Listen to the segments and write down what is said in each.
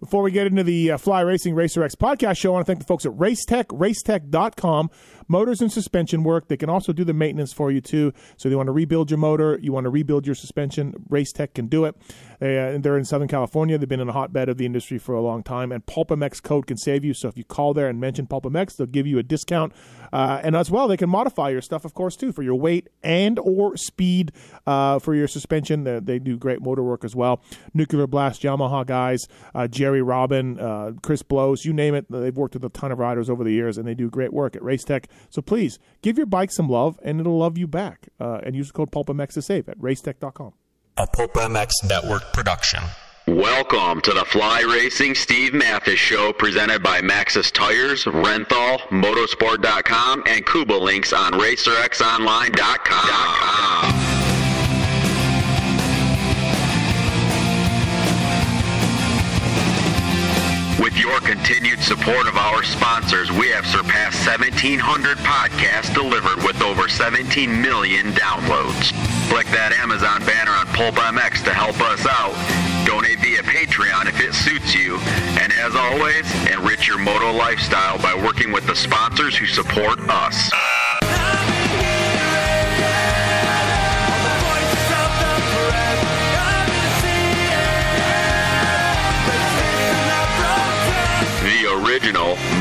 Before we get into the uh, Fly Racing Racer X podcast show, I want to thank the folks at Racetech, racetech.com. Motors and suspension work. They can also do the maintenance for you, too. So if you want to rebuild your motor, you want to rebuild your suspension, Racetech can do it. They, uh, they're in Southern California. They've been in a hotbed of the industry for a long time. And PulpMX code can save you. So if you call there and mention PulpMX, they'll give you a discount. Uh, and as well, they can modify your stuff, of course, too, for your weight and or speed uh, for your suspension. They, they, do great motor work as well. Nuclear Blast, Yamaha guys, uh, Jerry Robin, uh, Chris Blows, you name it. They've worked with a ton of riders over the years, and they do great work at Racetech. So please give your bike some love, and it'll love you back. Uh, and use the code PulpMX to save at racetech.com. A PulpMX Network production. Welcome to the Fly Racing Steve Matthes Show presented by Maxxis Tires, Renthal, Motorsport.com, and Cobalinks on RacerXOnline.com. your continued support of our sponsors, we have surpassed 1,700 podcasts delivered with over 17 million downloads. Click that Amazon banner on Pulp MX to help us out. Donate via Patreon if it suits you. And as always, enrich your moto lifestyle by working with the sponsors who support us.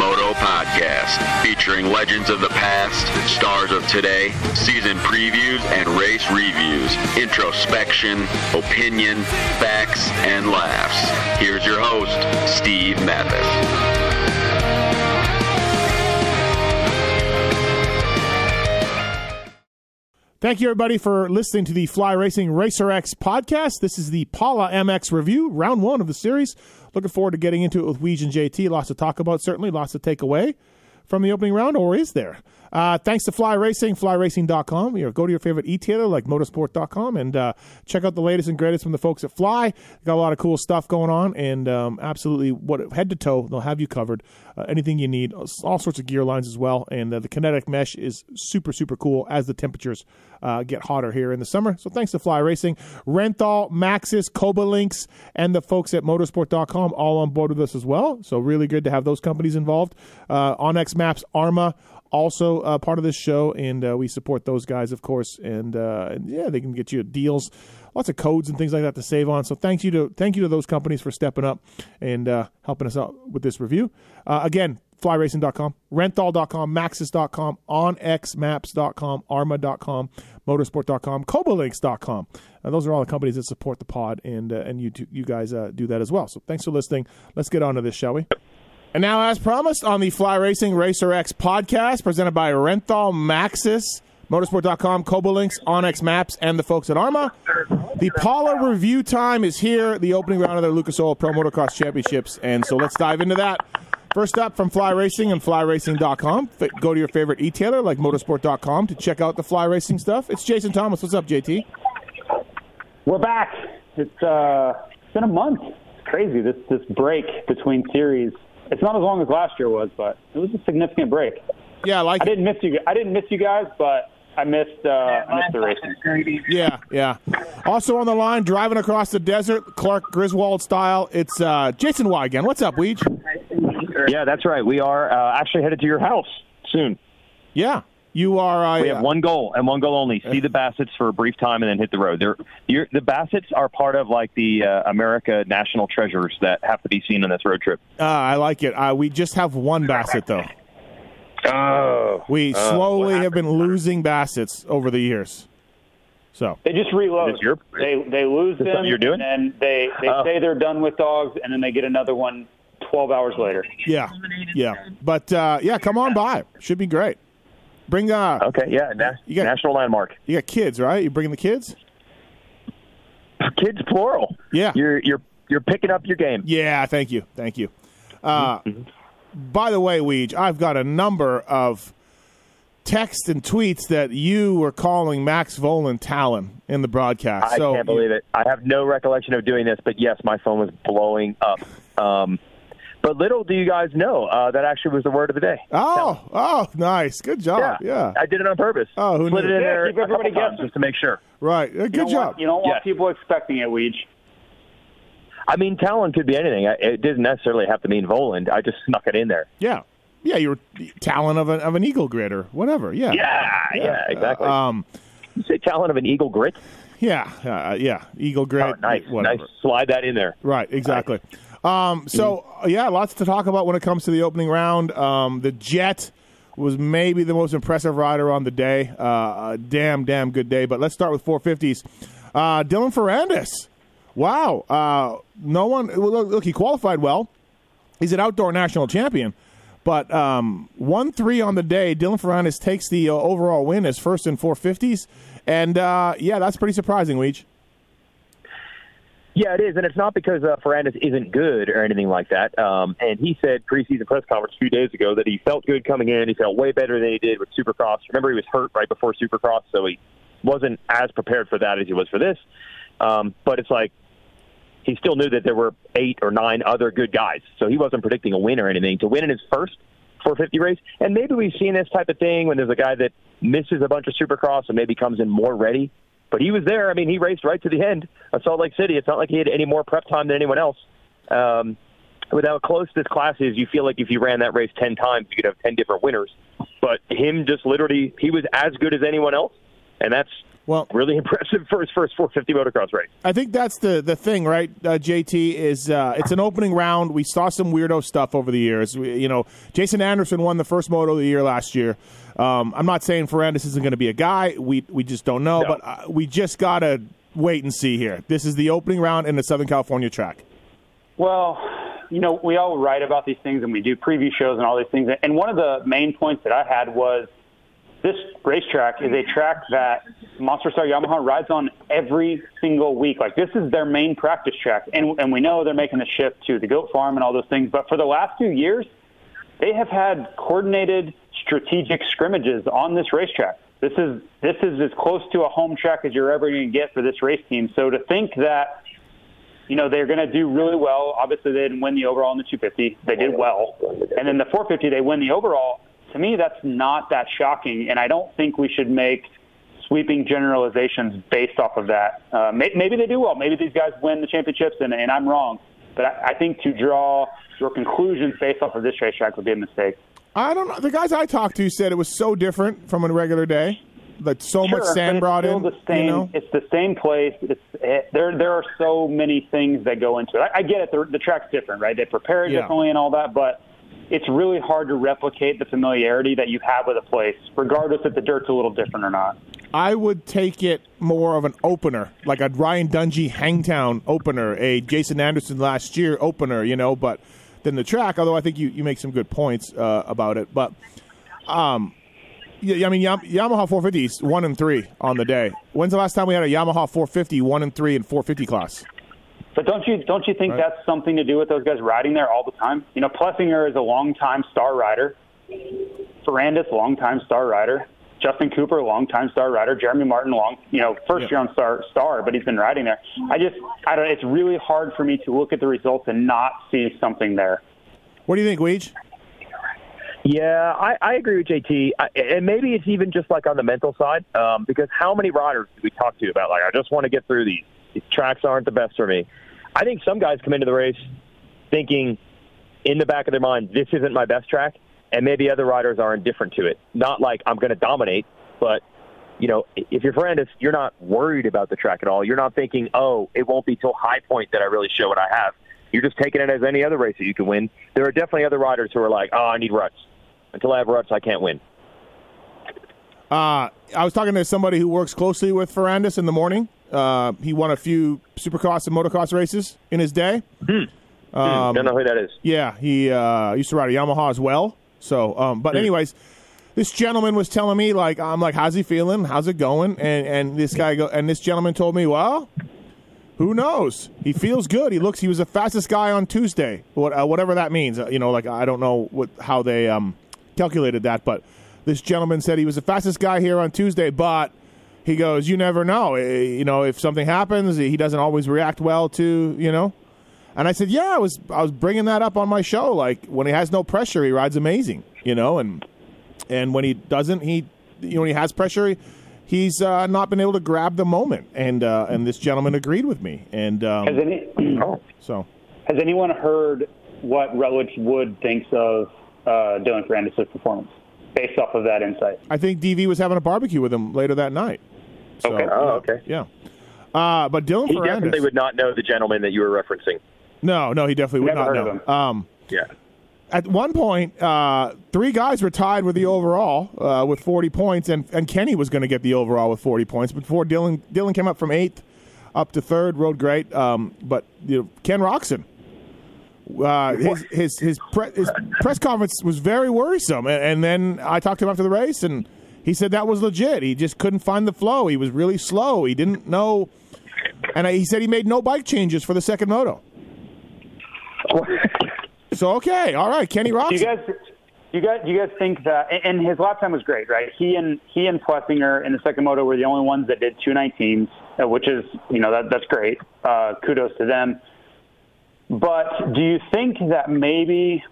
Moto Podcast, featuring legends of the past, stars of today, season previews and race reviews, introspection, opinion, facts, and laughs. Here's your host, Steve Matthes. Thank you, everybody, for listening to the Fly Racing Racer X podcast. This is the Pala MX review, round one of the series. Looking forward to getting into it with Weege and JT. Lots to talk about, certainly. Lots to take away from the opening round, or is there? Uh, thanks to Fly Racing, flyracing.com. Know, go to your favorite e-tailer like motorsport.com and uh, check out the latest and greatest from the folks at Fly. Got a lot of cool stuff going on and um, absolutely what head to toe, they'll have you covered. Uh, anything you need, all sorts of gear lines as well. And uh, the kinetic mesh is super, super cool as the temperatures uh, get hotter here in the summer. So thanks to Fly Racing, Renthal, Maxxis, Coba Links, and the folks at motorsport.com all on board with us as well. So really good to have those companies involved. Uh, onX Maps, Arrma, also uh, part of this show, and uh, we support those guys, of course. And, uh, yeah, they can get you deals, lots of codes and things like that to save on. So thank you to thank you to those companies for stepping up and uh, helping us out with this review. Uh, again, flyracing.com, renthal.com, maxxis.com, onxmaps.com, arrma.com, motorsport.com, cobalinks.com. Uh, those are all the companies that support the pod, and and you you guys do that as well. So thanks for listening. Let's get on to this, shall we? And now, as promised, on the Fly Racing Racer X podcast, presented by Renthal, Maxxis, Motorsport.com, Cobalinks, onX Maps, and the folks at Arrma. The Pala review time is here, the opening round of the Lucas Oil Pro Motocross Championships. And so let's dive into that. First up from Fly Racing and FlyRacing.com. Go to your favorite e-tailer like Motorsport.com to check out the Fly Racing stuff. It's Jason Thomas. What's up, JT? We're back. It's, uh, it's been a month. It's crazy, this, this break between series it's not as long as last year was, but it was a significant break. Yeah, I like. I didn't miss you. I didn't miss you guys, but I missed. Uh, I missed the racing. Yeah, yeah. Also on the line, driving across the desert, Clark Griswold style. It's uh, Jason Y again. What's up, Weege? Yeah, that's right. We are uh, actually headed to your house soon. Yeah, you are. Uh, we have one goal and one goal only: see the Bassets for a brief time and then hit the road. They're, the Bassets are part of like the uh, America national treasures that have to be seen on this road trip. Uh, I like it. Uh, we just have one Bassett though. Oh, we uh, slowly have been losing Bassets over the years. So they just reload. Your, they they lose them. You're doing, and they they oh. say they're done with dogs, and then they get another one 12 hours later. Yeah, yeah. But uh, yeah, come on by. Should be great. Bring uh okay, yeah, na- you got, national landmark. You got kids, right? You bringing the kids? Kids plural. Yeah, you're you're you're picking up your game. Yeah, thank you, thank you. Uh, mm-hmm. By the way, Weege, I've got a number of texts and tweets that you were calling Max Vohland Talon in the broadcast. I so, can't believe it. I have no recollection of doing this, but yes, my phone was blowing up. Um, but little do you guys know uh, that actually was the word of the day. Oh, oh, nice, good job. Yeah, yeah. I did it on purpose. Oh, who Split knew? it in Yeah, there keep everybody a couple times guessing. just to make sure. Right, Uh, good You job. Want, you don't want Yes. people expecting it, Weege. I mean, talent could be anything. It doesn't necessarily have to mean Vohland. I just snuck it in there. Yeah, yeah, you're talent of, a, of an eagle grid or whatever. Yeah, Yeah, yeah, exactly. Um, you say talent of an eagle grit? yeah, uh, yeah, eagle grid. Oh, nice, whatever. nice. Slide that in there. Right, exactly. Um, so uh, yeah, lots to talk about when it comes to the opening round. Um, the Jet was maybe the most impressive rider on the day. Uh, a damn, damn good day. But let's start with 450s. Uh, Dylan Ferrandis. Wow. Uh, no one. Look, look, he qualified well. He's an outdoor national champion. But um, one three on the day, Dylan Ferrandis takes the uh, overall win as first in 450s, and uh, yeah, that's pretty surprising, Weege. Yeah, it is, and it's not because uh, Ferrandis isn't good or anything like that. Um, and he said preseason press conference a few days ago that he felt good coming in. He felt way better than he did with Supercross. Remember, he was hurt right before Supercross, so he wasn't as prepared for that as he was for this. Um, but it's like he still knew that there were eight or nine other good guys, so he wasn't predicting a win or anything. To win in his first 450 race, and maybe we've seen this type of thing when there's a guy that misses a bunch of Supercross and maybe comes in more ready. But he was there. I mean, he raced right to the end of Salt Lake City. It's not like he had any more prep time than anyone else. Um, with how close this class is, you feel like if you ran that race 10 times, you could have 10 different winners. But him just literally, he was as good as anyone else. And that's Well, really impressive for his first 450 motocross race. I think that's the the thing, right? Uh, JT is uh, it's an opening round. We saw some weirdo stuff over the years. We, you know, Jason Anderson won the first moto of the year last year. Um, I'm not saying Ferrandis isn't going to be a guy. We we just don't know, No. but uh, we just gotta wait and see here. This is the opening round in the Southern California track. Well, you know, we all write about these things and we do preview shows and all these things. And one of the main points that I had was this racetrack is a track that Monster Star Yamaha rides on every single week. Like this is their main practice track, and and we know they're making the shift to the goat farm and all those things. But for the last few years, they have had coordinated strategic scrimmages on this racetrack. This is this is as close to a home track as you're ever going to get for this race team. So to think that you know they're going to do really well. Obviously, they didn't win the overall in the 250. They did well, and then the 450 they win the overall. To me, that's not that shocking, and I don't think we should make sweeping generalizations based off of that. Uh, may, maybe they do well. Maybe these guys win the championships, and, and I'm wrong. But I, I think to draw your conclusions based off of this racetrack would be a mistake. I don't know. The guys I talked to said it was so different from a regular day. Like so much sand brought in. The same, you know? It's the same place. It's it, there. There are so many things that go into it. I, I get it. The, the track's different, right? They prepare it Yeah. differently and all that, but it's really hard to replicate the familiarity that you have with a place, regardless if the dirt's a little different or not. I would take it more of an opener, like a Ryan Dungey Hangtown opener, a Jason Anderson last year opener, you know, but than the track. Although I think you, you make some good points uh, about it, but um, yeah, I mean Yam- Yamaha 450s one and three on the day. When's the last time we had a Yamaha 450 one and three and 450 class? But don't you don't you think Right. that's something to do with those guys riding there all the time? You know, Plessinger is a longtime star rider. Ferrandis, longtime star rider. Justin Cooper, longtime star rider. Jeremy Martin, long you know, first Yeah. year on star star, but he's been riding there. I just I don't. It's really hard for me to look at the results and not see something there. What do you think, Weege? Yeah, I, I agree with JT, I, and maybe it's even just like on the mental side, um, because how many riders do we talk to about like I just want to get through these? These tracks aren't the best for me. I think some guys come into the race thinking in the back of their mind, this isn't my best track, and maybe other riders are indifferent to it. Not like I'm going to dominate, but you know, if you're Ferrandis, you're not worried about the track at all. You're not thinking, oh, it won't be till High Point that I really show what I have. You're just taking it as any other race that you can win. There are definitely other riders who are like, oh, I need ruts. Until I have ruts, I can't win. Uh, I was talking to somebody who works closely with Ferrandis in the morning. Uh, he won a few supercross and motocross races in his day. Um, Don't know who that is. Yeah, he uh, used to ride a Yamaha as well. So, um, but anyways, this gentleman was telling me like, I'm like, how's he feeling? How's it going? And and this guy go, and this gentleman told me, well, who knows? He feels good. He looks. He was the fastest guy on Tuesday. What, uh, whatever that means. Uh, you know, like I don't know what how they um, calculated that, but this gentleman said he was the fastest guy here on Tuesday, but. He goes, you never know. You know, if something happens, he doesn't always react well to, you know, and I said, "Yeah, I was I was bringing that up on my show. Like when he has no pressure, he rides amazing, you know, and and when he doesn't, he you know when he has pressure, he's uh, not been able to grab the moment, and uh, and this gentleman agreed with me, and um, Has any so has anyone heard what Rutledge Wood thinks of uh, Dylan Ferrandis' performance based off of that insight? I think DV was having a barbecue with him later that night. So, Okay. Oh, yeah, okay. Yeah. Uh, but Dylan He Ferrandis, definitely would not know the gentleman that you were referencing. no, no, he definitely would Never not know. him. Um, Yeah. at one point, uh, three guys were tied with the overall uh, with 40 points, and, and Kenny was going to get the overall with 40 points. But before Dylan, Dylan came up from eighth up to third, rode great. Um, but you know, Ken Roczen, uh, his his his, pre- his press conference was very worrisome, and, and then I talked to him after the race, and he said that was legit. He just couldn't find the flow. He was really slow. He didn't know, and I, he said he made no bike changes for the second moto. So okay, all right, Kenny Do you guys, you guys, you guys think that? And and his lap time was great, right? He and he and Plessinger in the second moto were the only ones that did two nineteens, uh, which is you know that that's great. Uh, kudos to them. But do you think that maybe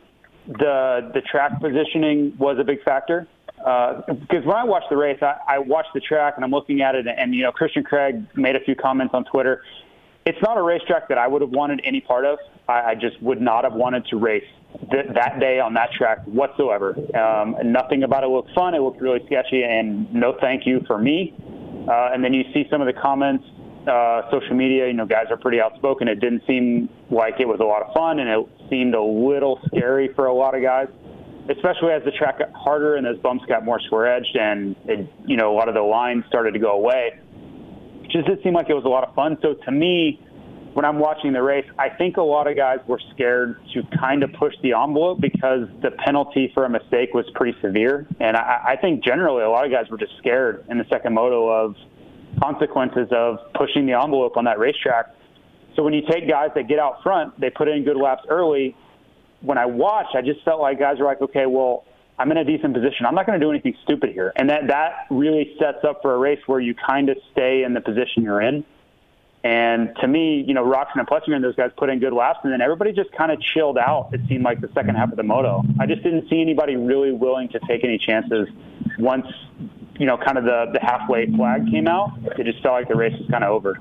the the track positioning was a big factor? Uh, because when I watched the race, I, I watched the track and I'm looking at it, and, and you know Christian Craig made a few comments on Twitter. It's not a racetrack that I would have wanted any part of. I, I just would not have wanted to race th- that day on that track whatsoever. Um, nothing about it looked fun. It looked really sketchy, and no thank you for me. Uh, and then you see some of the comments, uh, social media. You know, guys are pretty outspoken. It didn't seem like it was a lot of fun, and it seemed a little scary for a lot of guys, especially as the track got harder and those bumps got more square edged, and it, you know a lot of the lines started to go away. It just did seem like it was a lot of fun. So to me, when I'm watching the race, I think a lot of guys were scared to kind of push the envelope because the penalty for a mistake was pretty severe. And I, I think generally a lot of guys were just scared in the second moto of consequences of pushing the envelope on that racetrack. So when you take guys that get out front, they put in good laps early. When I watched, I just felt like guys were like, okay, well, I'm in a decent position. I'm not going to do anything stupid here. And that, that really sets up for a race where you kind of stay in the position you're in. And to me, you know, Roczen and Plessinger and those guys put in good laps, and then everybody just kind of chilled out. It seemed like the second half of the moto. I just didn't see anybody really willing to take any chances once, you know, kind of the, the halfway flag came out. It just felt like the race was kind of over.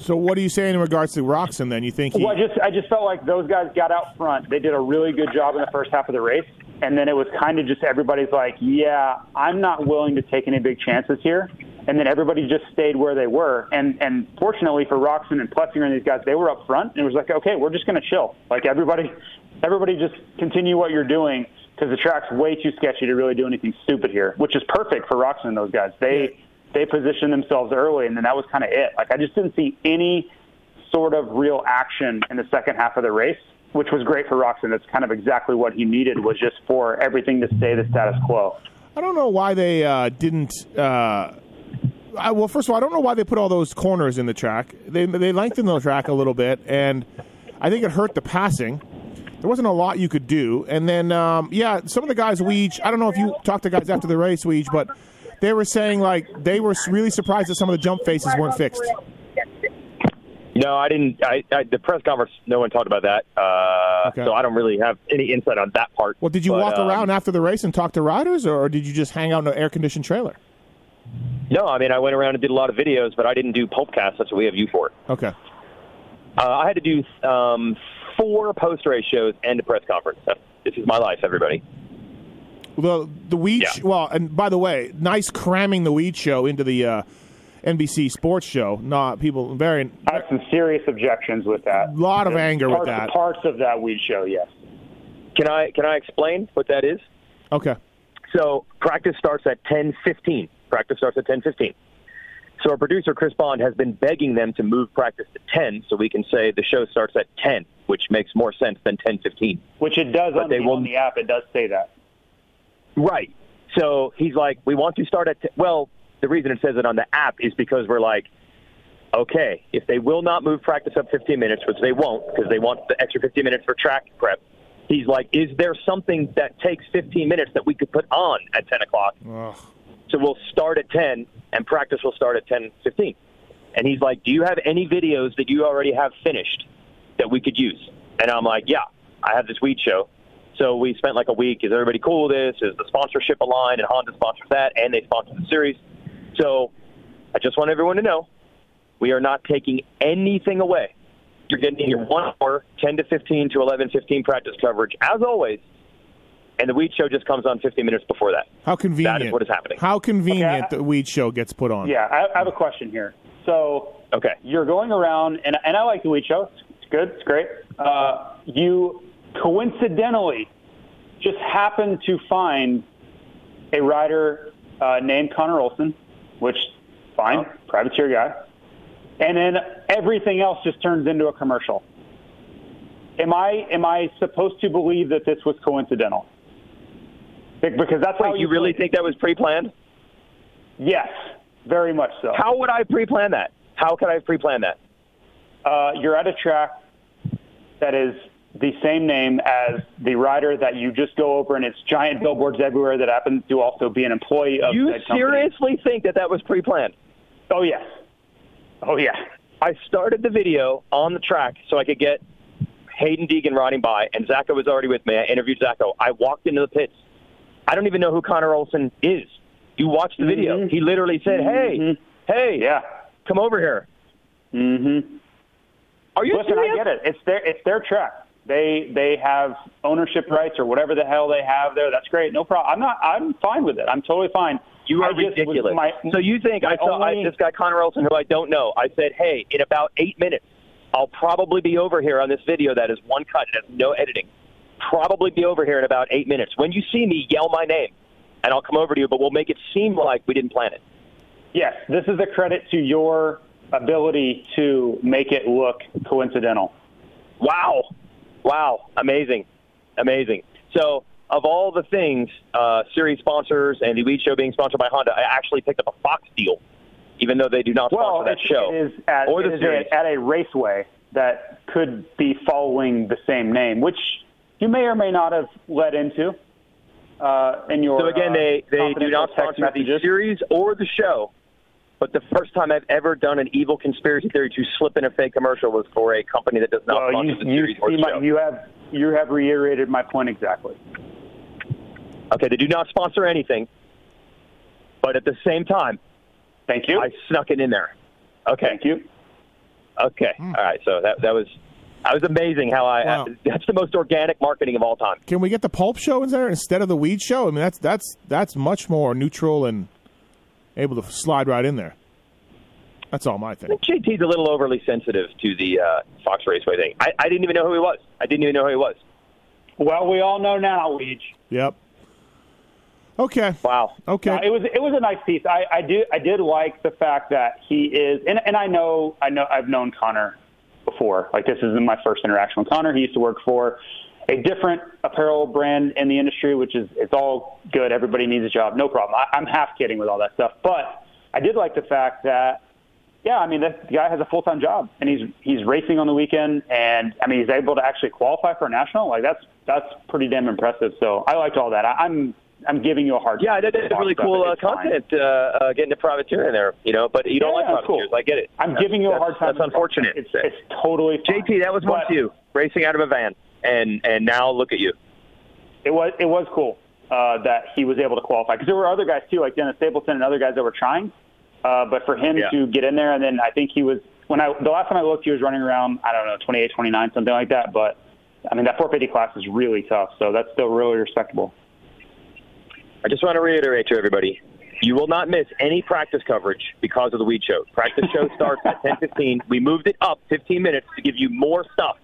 So what are you saying in regards to Roczen? Then you think he? Well, I just I just felt like those guys got out front. They did a really good job in the first half of the race, and then it was kind of just everybody's like, yeah, I'm not willing to take any big chances here. And then everybody just stayed where they were. And and fortunately for Roczen and Plessinger and these guys, they were up front, and it was like, okay, we're just going to chill. Like everybody, everybody just continue what you're doing because the track's way too sketchy to really do anything stupid here, which is perfect for Roczen and those guys. They they positioned themselves early, and then that was kind of it. Like I just didn't see any sort of real action in the second half of the race, which was great for Roczen. That's kind of exactly what he needed was just for everything to stay the status quo. I don't know why they uh, didn't. Uh, I, well, first of all, I don't know why they put all those corners in the track. They they lengthened the track a little bit, and I think it hurt the passing. There wasn't a lot you could do, and then um, yeah, some of the guys Weege. I don't know if you talked to guys after the race, Weege, but they were saying like they were really surprised that some of the jump faces weren't fixed. No, I didn't. I, I the press conference, no one talked about that. Uh, Okay. So I don't really have any insight on that part. Well, did you But, walk um, around after the race and talk to riders, or did you just hang out in an air conditioned trailer? No, I mean I went around and did a lot of videos, but I didn't do pulpcast. That's what we have you for. Okay. Uh, I had to do um, four post race shows and a press conference. This is my life, everybody. Well, the weed. Yeah. Well, and by the way, nice cramming the weed show into the uh, NBC Sports Show. Not people very I have some serious objections with that. A lot of anger parts, with that. Parts of that weed show, yes. Can I can I explain what that is? Okay. So practice starts at ten fifteen. Practice starts at ten fifteen. So our producer Chris Bond has been begging them to move practice to ten, so we can say the show starts at ten, which makes more sense than ten fifteen. Which it does But on they the, will- on the app. It does say that. Right. So he's like, we want to start at. T-. Well, the reason it says it on the app is because we're like, okay, if they will not move practice up 15 minutes, which they won't because they want the extra 15 minutes for track prep. He's like, is there something that takes 15 minutes that we could put on at 10 o'clock? Ugh. So we'll start at 10 and practice will start at 10:15. And he's like, "Do you have any videos that you already have finished that we could use?" And I'm like, "Yeah, I have this weed show." So we spent like a week. Is everybody cool with this? Is the sponsorship aligned? And Honda sponsors that, and they sponsor the series. So I just want everyone to know we are not taking anything away. You're getting your one hour, 10 to 15 to 11, 15 practice coverage, as always. And the Weed Show just comes on 15 minutes before that. How convenient. That is what is happening. How convenient Okay, I- the weed show gets put on. Yeah, I, I have a question here. So Okay. you're going around, and, and I like the Weed Show. It's, it's good. It's great. Uh, you coincidentally just happened to find a rider uh, named Connor Olson, which fine, privateer guy, and then everything else just turns into a commercial. Am I am I supposed to believe that this was coincidental? Because that's how Wait, you really think that was pre planned? Yes, very much so. How would I pre plan that? How could I pre-plan that? uh, you're at a track that is the same name as the rider that you just go over, and it's giant billboards everywhere that happens to also be an employee of You company. seriously think that that was pre planned? Oh yes. Oh yeah. I started the video on the track so I could get Haiden Deegan riding by, and Zacho was already with me. I interviewed Zacho. I walked into the pits. I don't even know who Connor Olson is. You watched the video. Mhm. He literally said, "Hey, Mhm. hey, Yeah. come over here." Mm-hmm. Are you Listen, serious? I get it. It's their it's their track. They they have ownership rights or whatever the hell they have there. That's great. No problem. I'm not. I'm fine with it. I'm totally fine. You are just ridiculous. my- so you think I saw I, this guy Connor Olson, who I don't know? I said, "Hey, in about eight minutes, I'll probably be over here on this video that is one cut. It has no editing. Probably be over here in about eight minutes. When you see me, yell my name, and I'll come over to you. But we'll make it seem like we didn't plan it." Yes, this is a credit to your ability to make it look coincidental. Wow. Wow. Amazing. Amazing. So, of all the things, uh, series sponsors and the Weed Show being sponsored by Honda, I actually picked up a Fox deal, even though they do not sponsor Well, that show. it is at, or the is series. at, a raceway that could be following the same name, which you may or may not have led into. Uh, in your So again, uh, they, they do not sponsor the series or the show. But the first time I've ever done an evil conspiracy theory to slip in a fake commercial was for a company that does not Well, sponsor you, the you, see my, show. you have you have reiterated my point exactly. Okay, they do not sponsor anything. But at the same time, Thank you. I snuck it in there. Okay. Thank you. Okay. Hmm. All right. So that that was that was amazing how I Wow. that's the most organic marketing of all time. Can we get the pulp show in there instead of the weed show? I mean, that's that's that's much more neutral and able to slide right in there. That's all my thing. JT's a little overly sensitive to the uh, Fox Raceway thing. I, I didn't even know who he was. I didn't even know who he was. Well, we all know now, Weege. Yep. Okay. Wow. Okay. No, it was it was a nice piece. I, I do I did like the fact that he is and and I know I know I've known Connor before. Like this isn't my first interaction with Connor. He used to work for a different apparel brand in the industry, which is it's all good. Everybody needs a job, no problem. I, I'm half kidding with all that stuff, but I did like the fact that yeah, I mean, this guy has a full time job, and he's he's racing on the weekend, and I mean, he's able to actually qualify for a national. Like that's that's pretty damn impressive. So I liked all that. I, I'm I'm giving you a hard Yeah, time. that, that's really cool uh, content. Uh, uh, getting the privateer in there, you know, but you don't Yeah, like cool. privateers. I get it. I'm That's- giving you a hard time. That's unfortunate. It's it's totally fine. JT, that was once But you racing out of a van, and and now look at you. It was it was cool uh, that he was able to qualify because there were other guys too, like Dennis Stapleton and other guys that were trying. Uh, but for him Yeah. to get in there, and then I think he was when I the last time I looked, he was running around I don't know 28, 29, something like that. But I mean that 450 class is really tough, so that's still really respectable. I just want to reiterate to everybody. You will not miss any practice coverage because of the weed show. Practice show starts at 10:15. We moved it up 15 minutes to give you more stuff.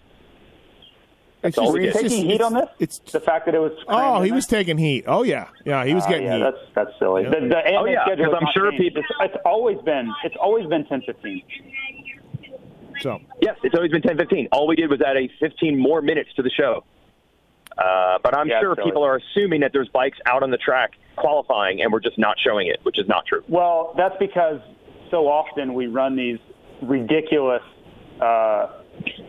It's all we Were you it's did. just- taking heat on this? It's The fact that it was oh, he was taking heat. Oh yeah, yeah, he was Ah, getting yeah, heat. that's that's silly. Yeah. The, the AMA Oh, yeah, schedule 'cause has I'm sure changed. people- It's, it's always been it's always been 10-15. So Yes, it's always been 10:15. All we did was add a 15 more minutes to the show. Uh, but I'm Yeah, sure people are assuming that there's bikes out on the track qualifying, and we're just not showing it, which is not true. Well, that's because so often we run these ridiculous uh,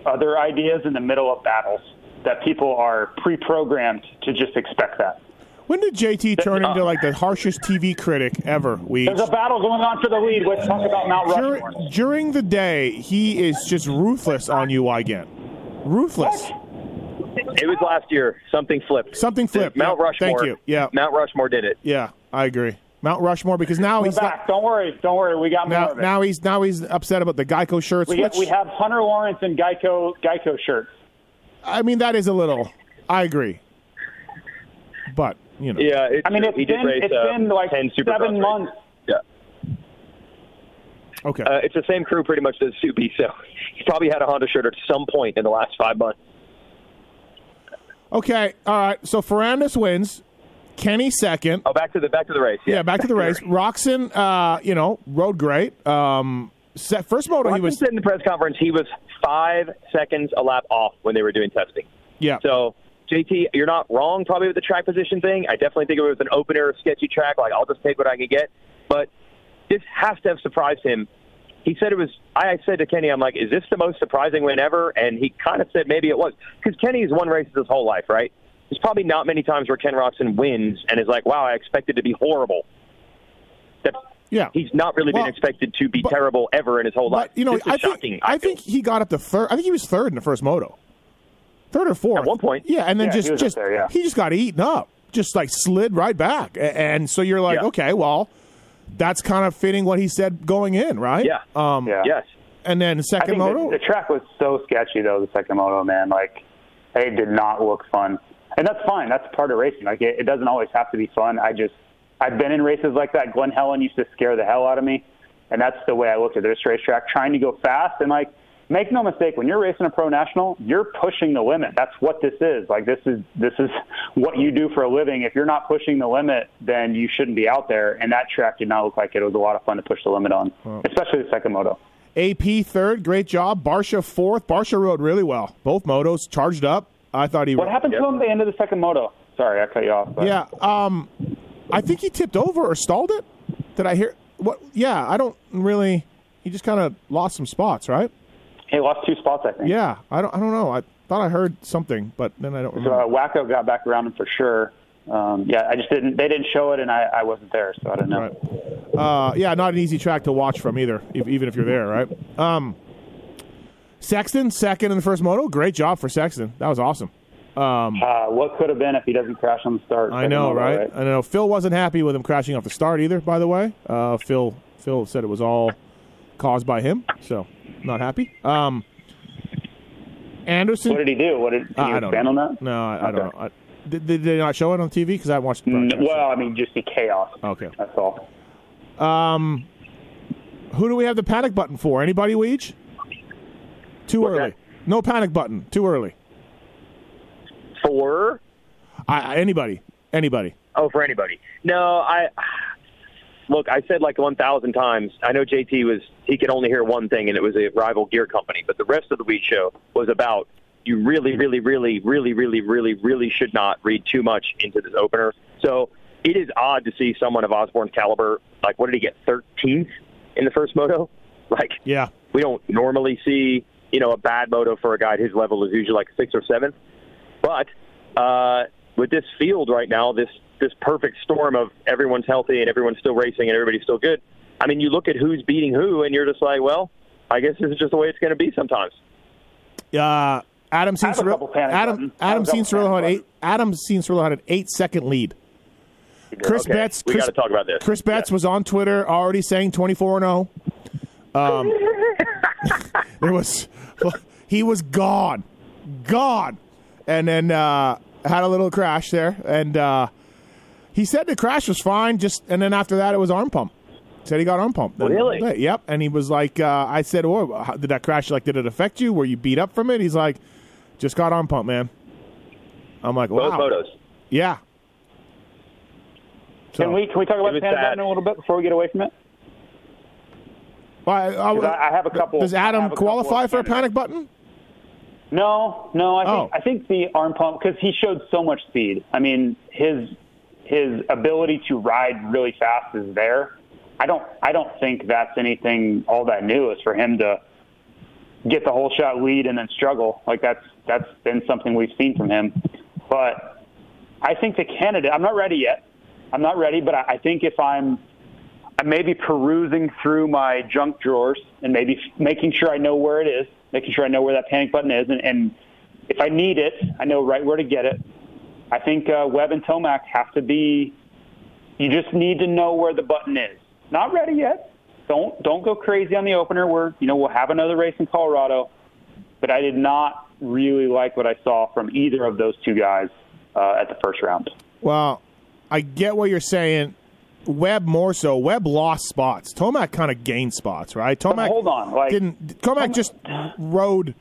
other ideas in the middle of battles that people are pre-programmed to just expect that. when did JT turn into like the harshest TV critic ever? We There's a battle going on for the lead. Let's talk about Mount during, Rushmore. during the day he is just ruthless on you again. Ruthless. It was last year. Something flipped. Something flipped. Mount Yeah, Rushmore. Thank you. Yeah. Mount Rushmore did it. Yeah, I agree. Mount Rushmore because now We're he's back. not, Don't worry. Don't worry. We got more now of it. now he's now he's upset about the Geico shirts. we, which get, we have Hunter Lawrence and Geico Geico shirts. I mean that is a little. I agree, but you know. Yeah, it's I mean, true. it's he did been race, it's uh, been like 10 Supercross seven races. months. Yeah. Okay. Uh, it's the same crew pretty much as Soupy, so he's probably had a Honda shirt at some point in the last five months. okay. All right. So Ferrandis wins. Kenny second. Oh, back to the back to the race. Yeah, back to the race. Roczen, uh, you know, rode great. Um, set, first moto, he He was. in the press conference he was five seconds a lap off when they were doing testing. Yeah. So, JT, you're not wrong probably with the track position thing. I definitely think it was an opener, sketchy track, like I'll just take what I can get. But this has to have surprised him. He said it was. I said to Kenny, I'm like, is this the most surprising win ever? And he kind of said maybe it was because Kenny's won races his whole life, right? There's probably not many times where Ken Roczen wins and is like, wow, I expected to be horrible. Yeah. he's not really Well, been expected to be but- terrible ever in his whole life. You know, I think, shocking. I feel. think he got up to third. I think he was third in the first moto. Third or fourth. At one point. Yeah, and then Yeah, just, he just there, yeah. he just got eaten up. Just like slid right back. And so you're like, Yeah. okay, well, that's kind of fitting what he said going in, right? Yeah. Um, Yeah. yes. And then I second moto. the, the track was so sketchy though. The second moto, man, like it did not look fun, and that's fine. That's part of racing. Like it, it doesn't always have to be fun. I just I've been in races like that. Glenn Helen used to scare the hell out of me, and that's the way I looked at this racetrack. Trying to go fast and like make no mistake, when you're racing a pro national, you're pushing the limit. That's what this is. Like this is this is what you do for a living. If you're not pushing the limit, then you shouldn't be out there. And that track did not look like it. It was a lot of fun to push the limit on, especially the second moto. AP third, great job. Barcia fourth. Barcia rode really well. Both motos charged up. I thought he. What happened to him at the end of the second moto? Sorry, I cut you off. but- Yeah. Um, I think he tipped over or stalled it. Did I hear? What? Yeah. I don't really. He just kind of lost some spots, right? He lost two spots, I think. Yeah. I don't. I don't know. I thought I heard something, but then I don't So remember. uh, Wacko got back around him for sure. Um, yeah, I just didn't. They didn't show it, and I, I wasn't there, so I don't know. Right. Uh, yeah, not an easy track to watch from either, if, even if you're there, right? Um, Sexton second in the first moto. Great job for Sexton. That was awesome. Uh, what could have been if he doesn't crash on the start? I know, moto, right? I know. Phil wasn't happy with him crashing off the start either. By the way, uh, Phil Phil said it was all caused by him, so not happy. Um, Anderson. What did he do? What did? Can you I don't expand know. on that? No, I, I don't know. I, did, did they not show it on TV? Because I watched. The N- Well, I mean, just the chaos. okay. That's all. Who do we have the panic button for? Anybody, Weege? Too What's early. that? No panic button. Too early. For I, anybody. Anybody. oh, for anybody. No, I look. I said like one thousand times. I know JT was he could only hear one thing, and it was a rival gear company. But the rest of the week show was about you really, really, really, really, really, really, really should not read too much into this opener. So it is odd to see someone of Osborne's caliber. Like, what did he get? Thirteenth in the first moto. Like, Yeah. we don't normally see, you know, a bad moto for a guy at his level is usually like sixth or seventh. But uh, with this field right now, this this perfect storm of everyone's healthy and everyone's still racing and everybody's still good. I mean, you look at who's beating who, and you're just like, well, I guess this is just the way it's going to be sometimes. Uh, Adam seen have a Cianciulli. couple panic Adam buttons. I Adam a couple Cianciulli had panic eight. Adam Cianciulli had an eight second lead. Chris Okay, Betts. we got to talk about this. Chris Betts was on Twitter already saying twenty four and zero. Um, there was he was gone, gone, and then uh, had a little crash there, and uh, he said the crash was fine. Just and then after that, it was arm pump. Said he got arm pump. Really? Yep. And he was like, uh, I said, "Oh, how, did that crash? Like, did it affect you? Were you beat up from it?" He's like, "Just got arm pump, man." I'm like, Both "Wow." motos. Yeah. So, Can we can we talk about It panic button a little bit before we get away from it? Well, I- I- I, I have a couple. does Adam have a qualify for a candidates. panic button? No, no. I think Oh. I think the arm pump because he showed so much speed. I mean, his his ability to ride really fast is there. I don't I don't think that's anything all that new is for him to get the whole shot lead and then struggle. Like that's that's been something we've seen from him. But I think the candidate. I'm not ready yet. I'm not ready, but I, I think if I'm I'm maybe perusing through my junk drawers and maybe making sure I know where it is, making sure I know where that panic button is, and, and if I need it, I know right where to get it. I think uh, Webb and Tomac have to be you just need to know where the button is. Not ready yet. Don't don't go crazy on the opener. We're you know we'll have another race in Colorado, but I did not really like what I saw from either of those two guys uh, at the first round. Well, I get what you're saying. Webb more so. Webb lost spots. Tomac kind of gained spots, right? Tomac hold on, like- didn't. Tomac just rode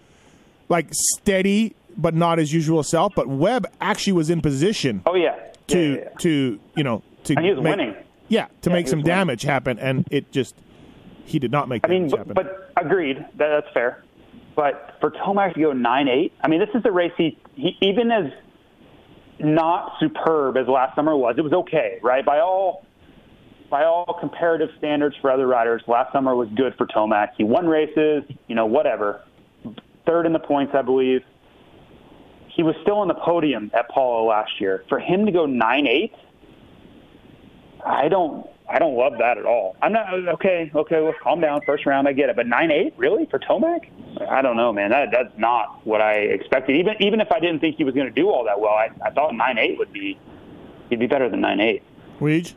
like steady, but not his usual self. But Webb actually was in position Oh yeah, to yeah, yeah, yeah. to you know to And he was make, winning. Yeah, to make some winning. damage happen, and it just he did not make I mean, damage but, happen. but agreed. That, that's fair. But for Tomac to go nine eight, I mean, this is the race he, he even as not superb as last summer was. It was okay, right? By all by all comparative standards for other riders, last summer was good for Tomac. He won races, you know, whatever. Third in the points, I believe. He was still on the podium at Pala last year. For him to go nine eight, I don't I don't love that at all. I'm not okay. Okay, let's calm down. First round, I get it, but nine eight really for Tomac? I don't know, man. That that's not what I expected. Even even if I didn't think he was going to do all that well, I, I thought nine eight would be he'd be better than nine eight. Weege?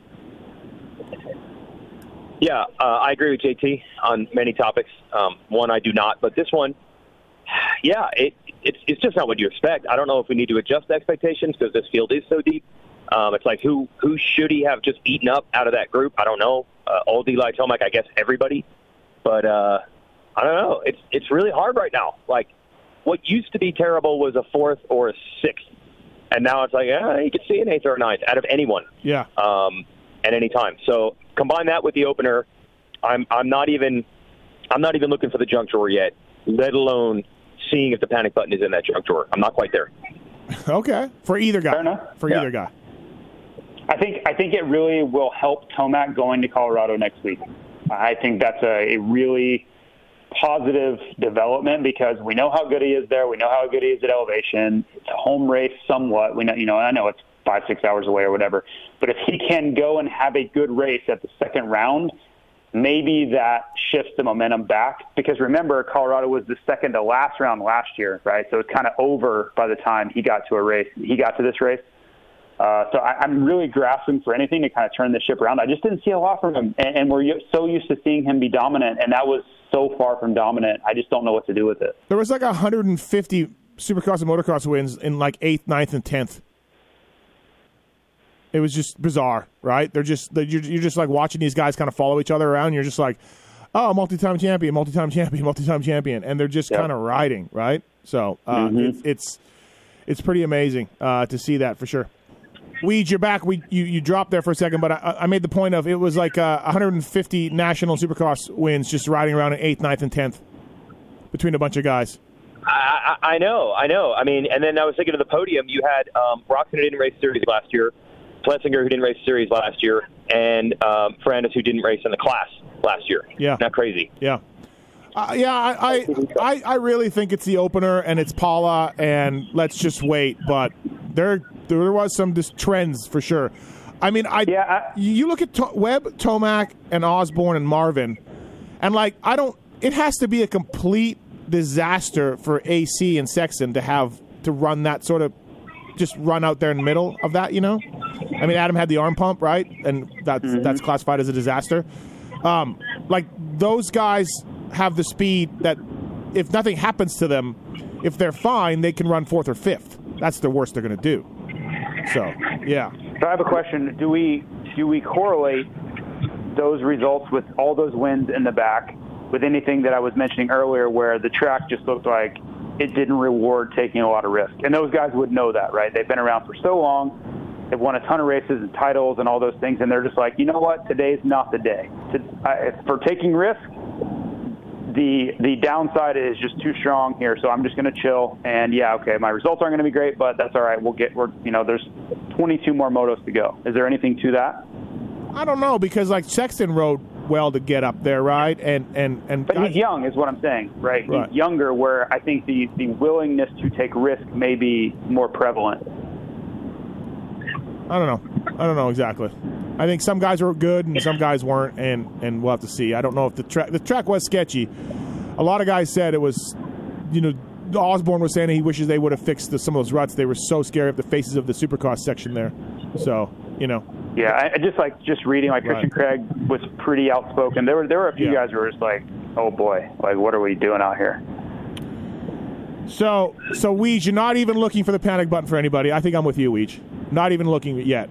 Yeah, uh, I agree with JT on many topics. Um, one I do not, but this one, yeah, it, it's it's just not what you expect. I don't know if we need to adjust expectations because this field is so deep. Um, it's like who who should he have just eaten up out of that group? I don't know. Uh, old Eli Tomac, I guess everybody, but uh, I don't know. It's it's really hard right now. Like what used to be terrible was a fourth or a sixth, and now it's like yeah, you could see an eighth or a ninth out of anyone Yeah. um, at any time. So combine that with the opener. I'm I'm not even I'm not even looking for the junk drawer yet, let alone seeing if the panic button is in that junk drawer. I'm not quite there. Okay. For either guy. Fair enough. For Yeah. either guy. I think I think it really will help Tomac going to Colorado next week. I think that's a, a really positive development because we know how good he is there. We know how good he is at elevation. It's a home race somewhat. We know, you know, I know it's five, six hours away or whatever. But if he can go and have a good race at the second round, maybe that shifts the momentum back. Because remember, Colorado was the second to last round last year, right? So it's kind of over by the time he got to a race. He got to this race. Uh, so I, I'm really grasping for anything to kind of turn the ship around. I just didn't see a lot from him, and, and we're so used to seeing him be dominant, and that was so far from dominant. I just don't know what to do with it. There was like 150 supercross and motocross wins in like 8th, ninth, and 10th. It was just bizarre, right? They're just they're, you're, you're just like watching these guys kind of follow each other around. And you're just like, oh, multi-time champion, multi-time champion, multi-time champion, and they're just Yep. kind of riding, right? So uh, it's, it's it's pretty amazing uh, to see that for sure. Weed, you're back. We you, you dropped there for a second, but I, I made the point of it was like uh, 150 national supercross wins just riding around in eighth, ninth, and tenth between a bunch of guys. I, I I know, I know. I mean, and then I was thinking of the podium. You had um, who didn't race series last year, Plessinger who didn't race series last year, and um, Ferrandis who didn't race in the class last year. Yeah. not crazy. Yeah. Uh, yeah, I, I, I, I really think it's the opener and it's Pala, and let's just wait. But there, there was some just trends for sure. I mean, I, Yeah, I- you look at to- Webb, Tomac, and Osborne and Marvin, and like I don't. It has to be a complete disaster for AC and Sexton to have to run that sort of just run out there in the middle of that. You know, I mean, Adam had the arm pump, right, and that's that's classified as a disaster. Um, like those guys have the speed that if nothing happens to them, if they're fine, they can run fourth or fifth. That's the worst they're going to do. So, yeah. So I have a question: Do we do we correlate those results with all those wins in the back with anything that I was mentioning earlier, where the track just looked like it didn't reward taking a lot of risk? And those guys would know that, right? They've been around for so long. They've won a ton of races and titles and all those things, and they're just like, you know what? Today's not the day. For taking risk, the the downside is just too strong here, so I'm just going to chill. And yeah, okay, my results aren't going to be great, but that's all right. We'll get we're you know there's 22 more motos to go. Is there anything to that? I don't know because like Sexton rode well to get up there, right? And and and But he's young, is what I'm saying, right? Right. He's younger, where I think the the willingness to take risk may be more prevalent. I don't know. I don't know exactly. I think some guys were good and some guys weren't, and and we'll have to see. I don't know if the track the track was sketchy. A lot of guys said it was, you know, Osborne was saying he wishes they would have fixed the, some of those ruts. They were so scary up the faces of the Supercross section there. So you know, Yeah, I, I just like just reading. Like Christian Craig was pretty outspoken. There were there were a few Yeah. guys who were just like, "Oh boy, like what are we doing out here?" So, so Weege, you're not even looking for the panic button for anybody. I think I'm with you, Weege. Not even looking yet.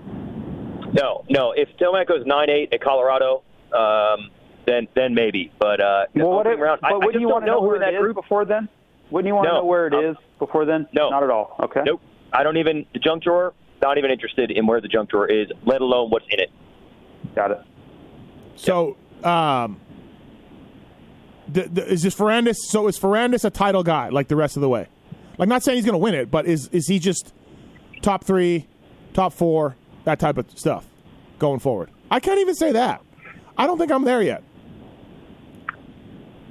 No, no. If Tomac goes nine eight at Colorado, um, then then maybe. But uh, Well, what if, round, but I, I wouldn't just you want to know know who where in that group. before then? Wouldn't you want to No. know where it is Um, before then? no. not at all. Okay. Nope. I don't even the junk drawer. Not even interested in where the junk drawer is, let alone what's in it. Got it. So, um, th- th- is this Ferrandis? So is Ferrandis a title guy like the rest of the way? Like, not saying he's going to win it, but is is he just top three, top four, that type of stuff going forward? I can't even say that. I don't think I'm there yet.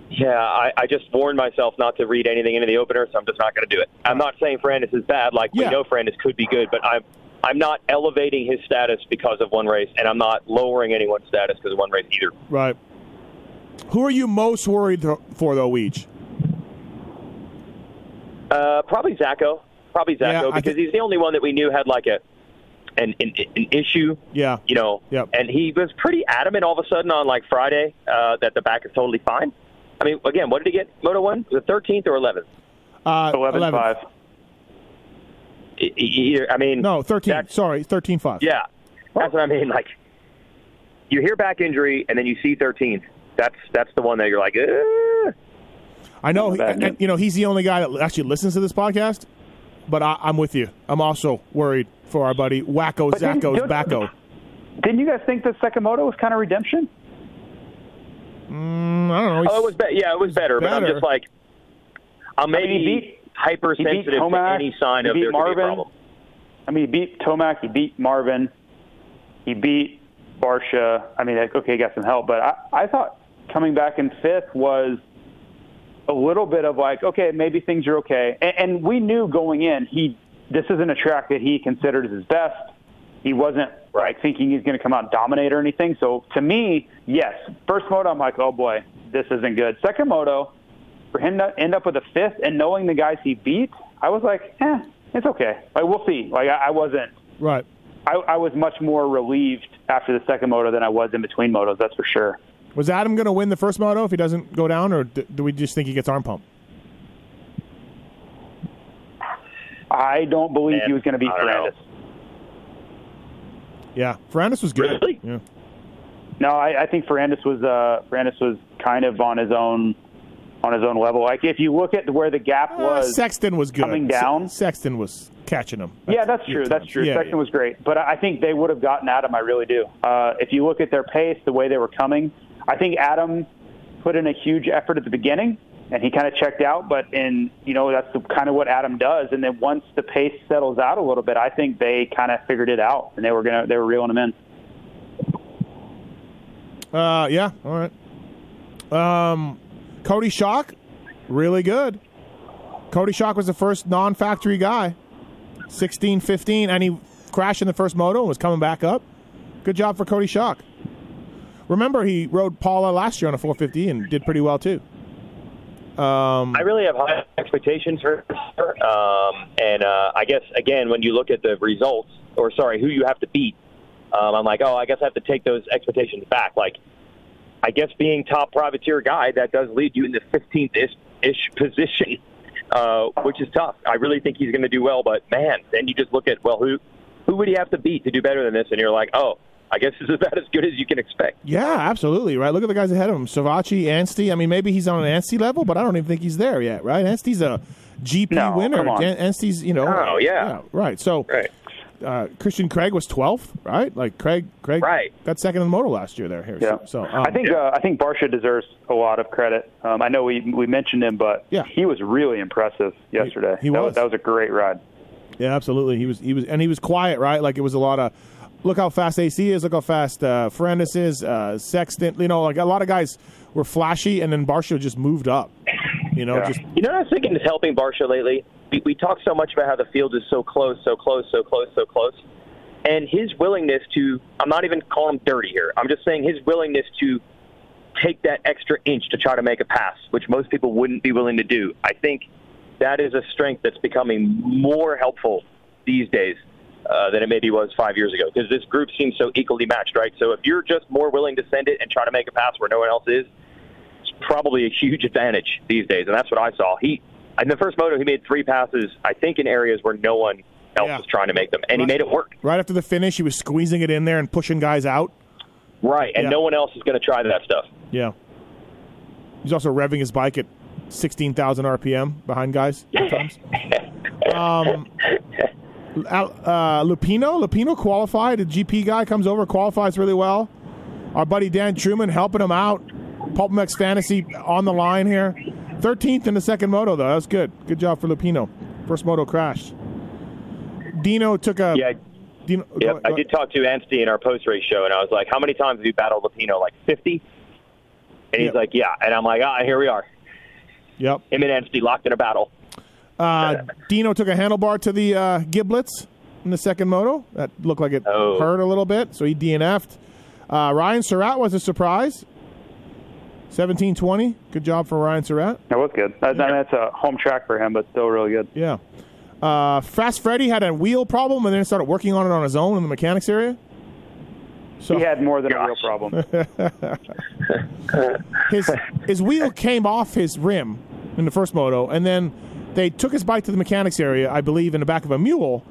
Yeah, I, I just warned myself not to read anything into the opener, so I'm just not going to do it. I'm not saying Ferrandis is bad. Like Yeah. we know Ferrandis could be good, but I'm I'm not elevating his status because of one race, and I'm not lowering anyone's status because of one race either. Right. Who are you most worried for, though, Weege? Uh, probably Zacho. Probably Zacho Yeah, because he's the only one that we knew had like a an an, an issue. Yeah. You know, Yep. and he was pretty adamant all of a sudden on like Friday uh, that the back is totally fine. I mean, again, what did he get? Moto one the 13th or 11th? Uh, 11 5. E- e- Either, I mean, No, 13. Sorry, 13 5. Yeah, that's what I mean. Like, you hear back injury and then you see 13th. That's that's the one that you're like, eh. I know, Not and, you know, he's the only guy that actually listens to this podcast. But I, I'm with you. I'm also worried for our buddy Wacko But didn't- Backo. Didn't you guys think the second moto was kind of redemption? Mm, I don't know. Oh, it was be- yeah, it was better, but I'm just like, I'm mean, maybe he beat- hypersensitive he beat to any sign he of beat there could be a Marvin. problem. I mean, he beat Tomac, he beat Marvin, he beat Barcia. I mean, like, okay, he got some help, but I, I thought coming back in fifth was a little bit of like, okay, maybe things are okay. And, and we knew going in, he this isn't a track that he considered as his best. He wasn't like thinking he's going to come out and dominate or anything. So to me, yes, first moto, I'm like, oh boy, this isn't good. Second moto, for him to end up with a fifth and knowing the guys he beat, I was like, eh, it's okay. Like we'll see. Like I, I wasn't. right. I, I was much more relieved after the second moto than I was in between motos. That's for sure. Was Adam going to win the first moto if he doesn't go down, or do, do we just think he gets arm pump? I don't believe Man, he was going to beat I know. Yeah, Ferrandis was good. Really? Yeah. No, I, I think Ferrandis was uh, Ferrandis was kind of on his own on his own level. Like if you look at where the gap Uh, was, Sexton was good. coming down. Se- Sexton was catching him. yeah, that's Yeah, true. That's true. Yeah, Sexton yeah. was great, but I think they would have gotten Adam. I really do. Uh, if you look at their pace, the way they were coming, I think Adam put in a huge effort at the beginning, and he kind of checked out. But in you know that's kind of what Adam does. And then once the pace settles out a little bit, I think they kind of figured it out, and they were gonna they were reeling him in. Uh, yeah. All right. Um, Cody Schock, really good. Cody Schock was the first non-factory guy, 16, 15, and he crashed in the first moto and was coming back up. Good job for Cody Schock. Remember, he rode Pala last year on a 450 and did pretty well too. Um, I really have high expectations for her. Um, and uh, I guess, again, when you look at the results, or sorry, who you have to beat, um, I'm like, oh, I guess I have to take those expectations back. Like, I guess being top privateer guy, that does lead you in the 15th ish position, uh, which is tough. I really think he's going to do well, but man, then you just look at, well, who, who would he have to beat to do better than this? And you're like, oh, I guess this is about as good as you can expect. Yeah, absolutely. Right. Look at the guys ahead of him. Savatgy, Anstie. I mean, maybe he's on an Anstie level, but I don't even think he's there yet. Right. Anstie's a GP No, winner. come. An- Anstie's, you know. Oh, yeah. Right. So, Right. uh, Christian Craig was 12th, right? Like Craig, Craig Right. got second in the moto last year there. Here. Yeah. So, um, I think uh, I think Barcia deserves a lot of credit. Um, I know we we mentioned him, but Yeah. he was really impressive yesterday. he that was. that was a great ride. Yeah, absolutely. He was he was and he was quiet, right? Like it was a lot of look how fast AC is, look how fast uh Ferrandis is, uh Sexton, you know, like a lot of guys were flashy and then Barcia just moved up. You know, Yeah. just You know what I was thinking is helping Barcia lately? We, we talk so much about how the field is so close, so close, so close, so close. And his willingness to, I'm not even calling him dirty here. I'm just saying his willingness to take that extra inch to try to make a pass, which most people wouldn't be willing to do. I think that is a strength that's becoming more helpful these days. Uh, than it maybe was five years ago because this group seems so equally matched, right? So if you're just more willing to send it and try to make a pass where no one else is, it's probably a huge advantage these days, and that's what I saw. He in the first moto he made three passes, I think, in areas where no one else Yeah. was trying to make them, and he made it work. Right after the finish, he was squeezing it in there and pushing guys out. Right, and Yeah. no one else is going to try that stuff. Yeah. He's also revving his bike at 16,000 RPM behind guys sometimes. um, uh, Lupino, Lupino qualified. A GP guy comes over, qualifies really well. Our buddy Dan Truman helping him out. Pulp MX Fantasy on the line here. 13th in the second moto, though. That's good. Good job for Lupino. First moto crashed. Dino took a. Yeah, Dino, Yep, go- I did talk to Anstie in our post race show, and I was like, "How many times have you battled Lupino? Like 50?" And he's Yep. like, "Yeah." And I'm like, "Ah, here we are." Yep. Him and Anstie locked in a battle. Uh, Dino took a handlebar to the uh, giblets in the second moto. That looked like it Oh. hurt a little bit, so he DNF'd. Uh, Ryan Surratt was a surprise. 1720. Good job for Ryan Surratt. That was good. That, I mean, that's a home track for him, but still really good. Yeah. Uh, Fast Freddy had a wheel problem and then started working on it on his own in the mechanics area. So He had more than a real problem. his his wheel came off his rim in the first moto, and then they took his bike to the mechanics area, I believe, in the back of a mule.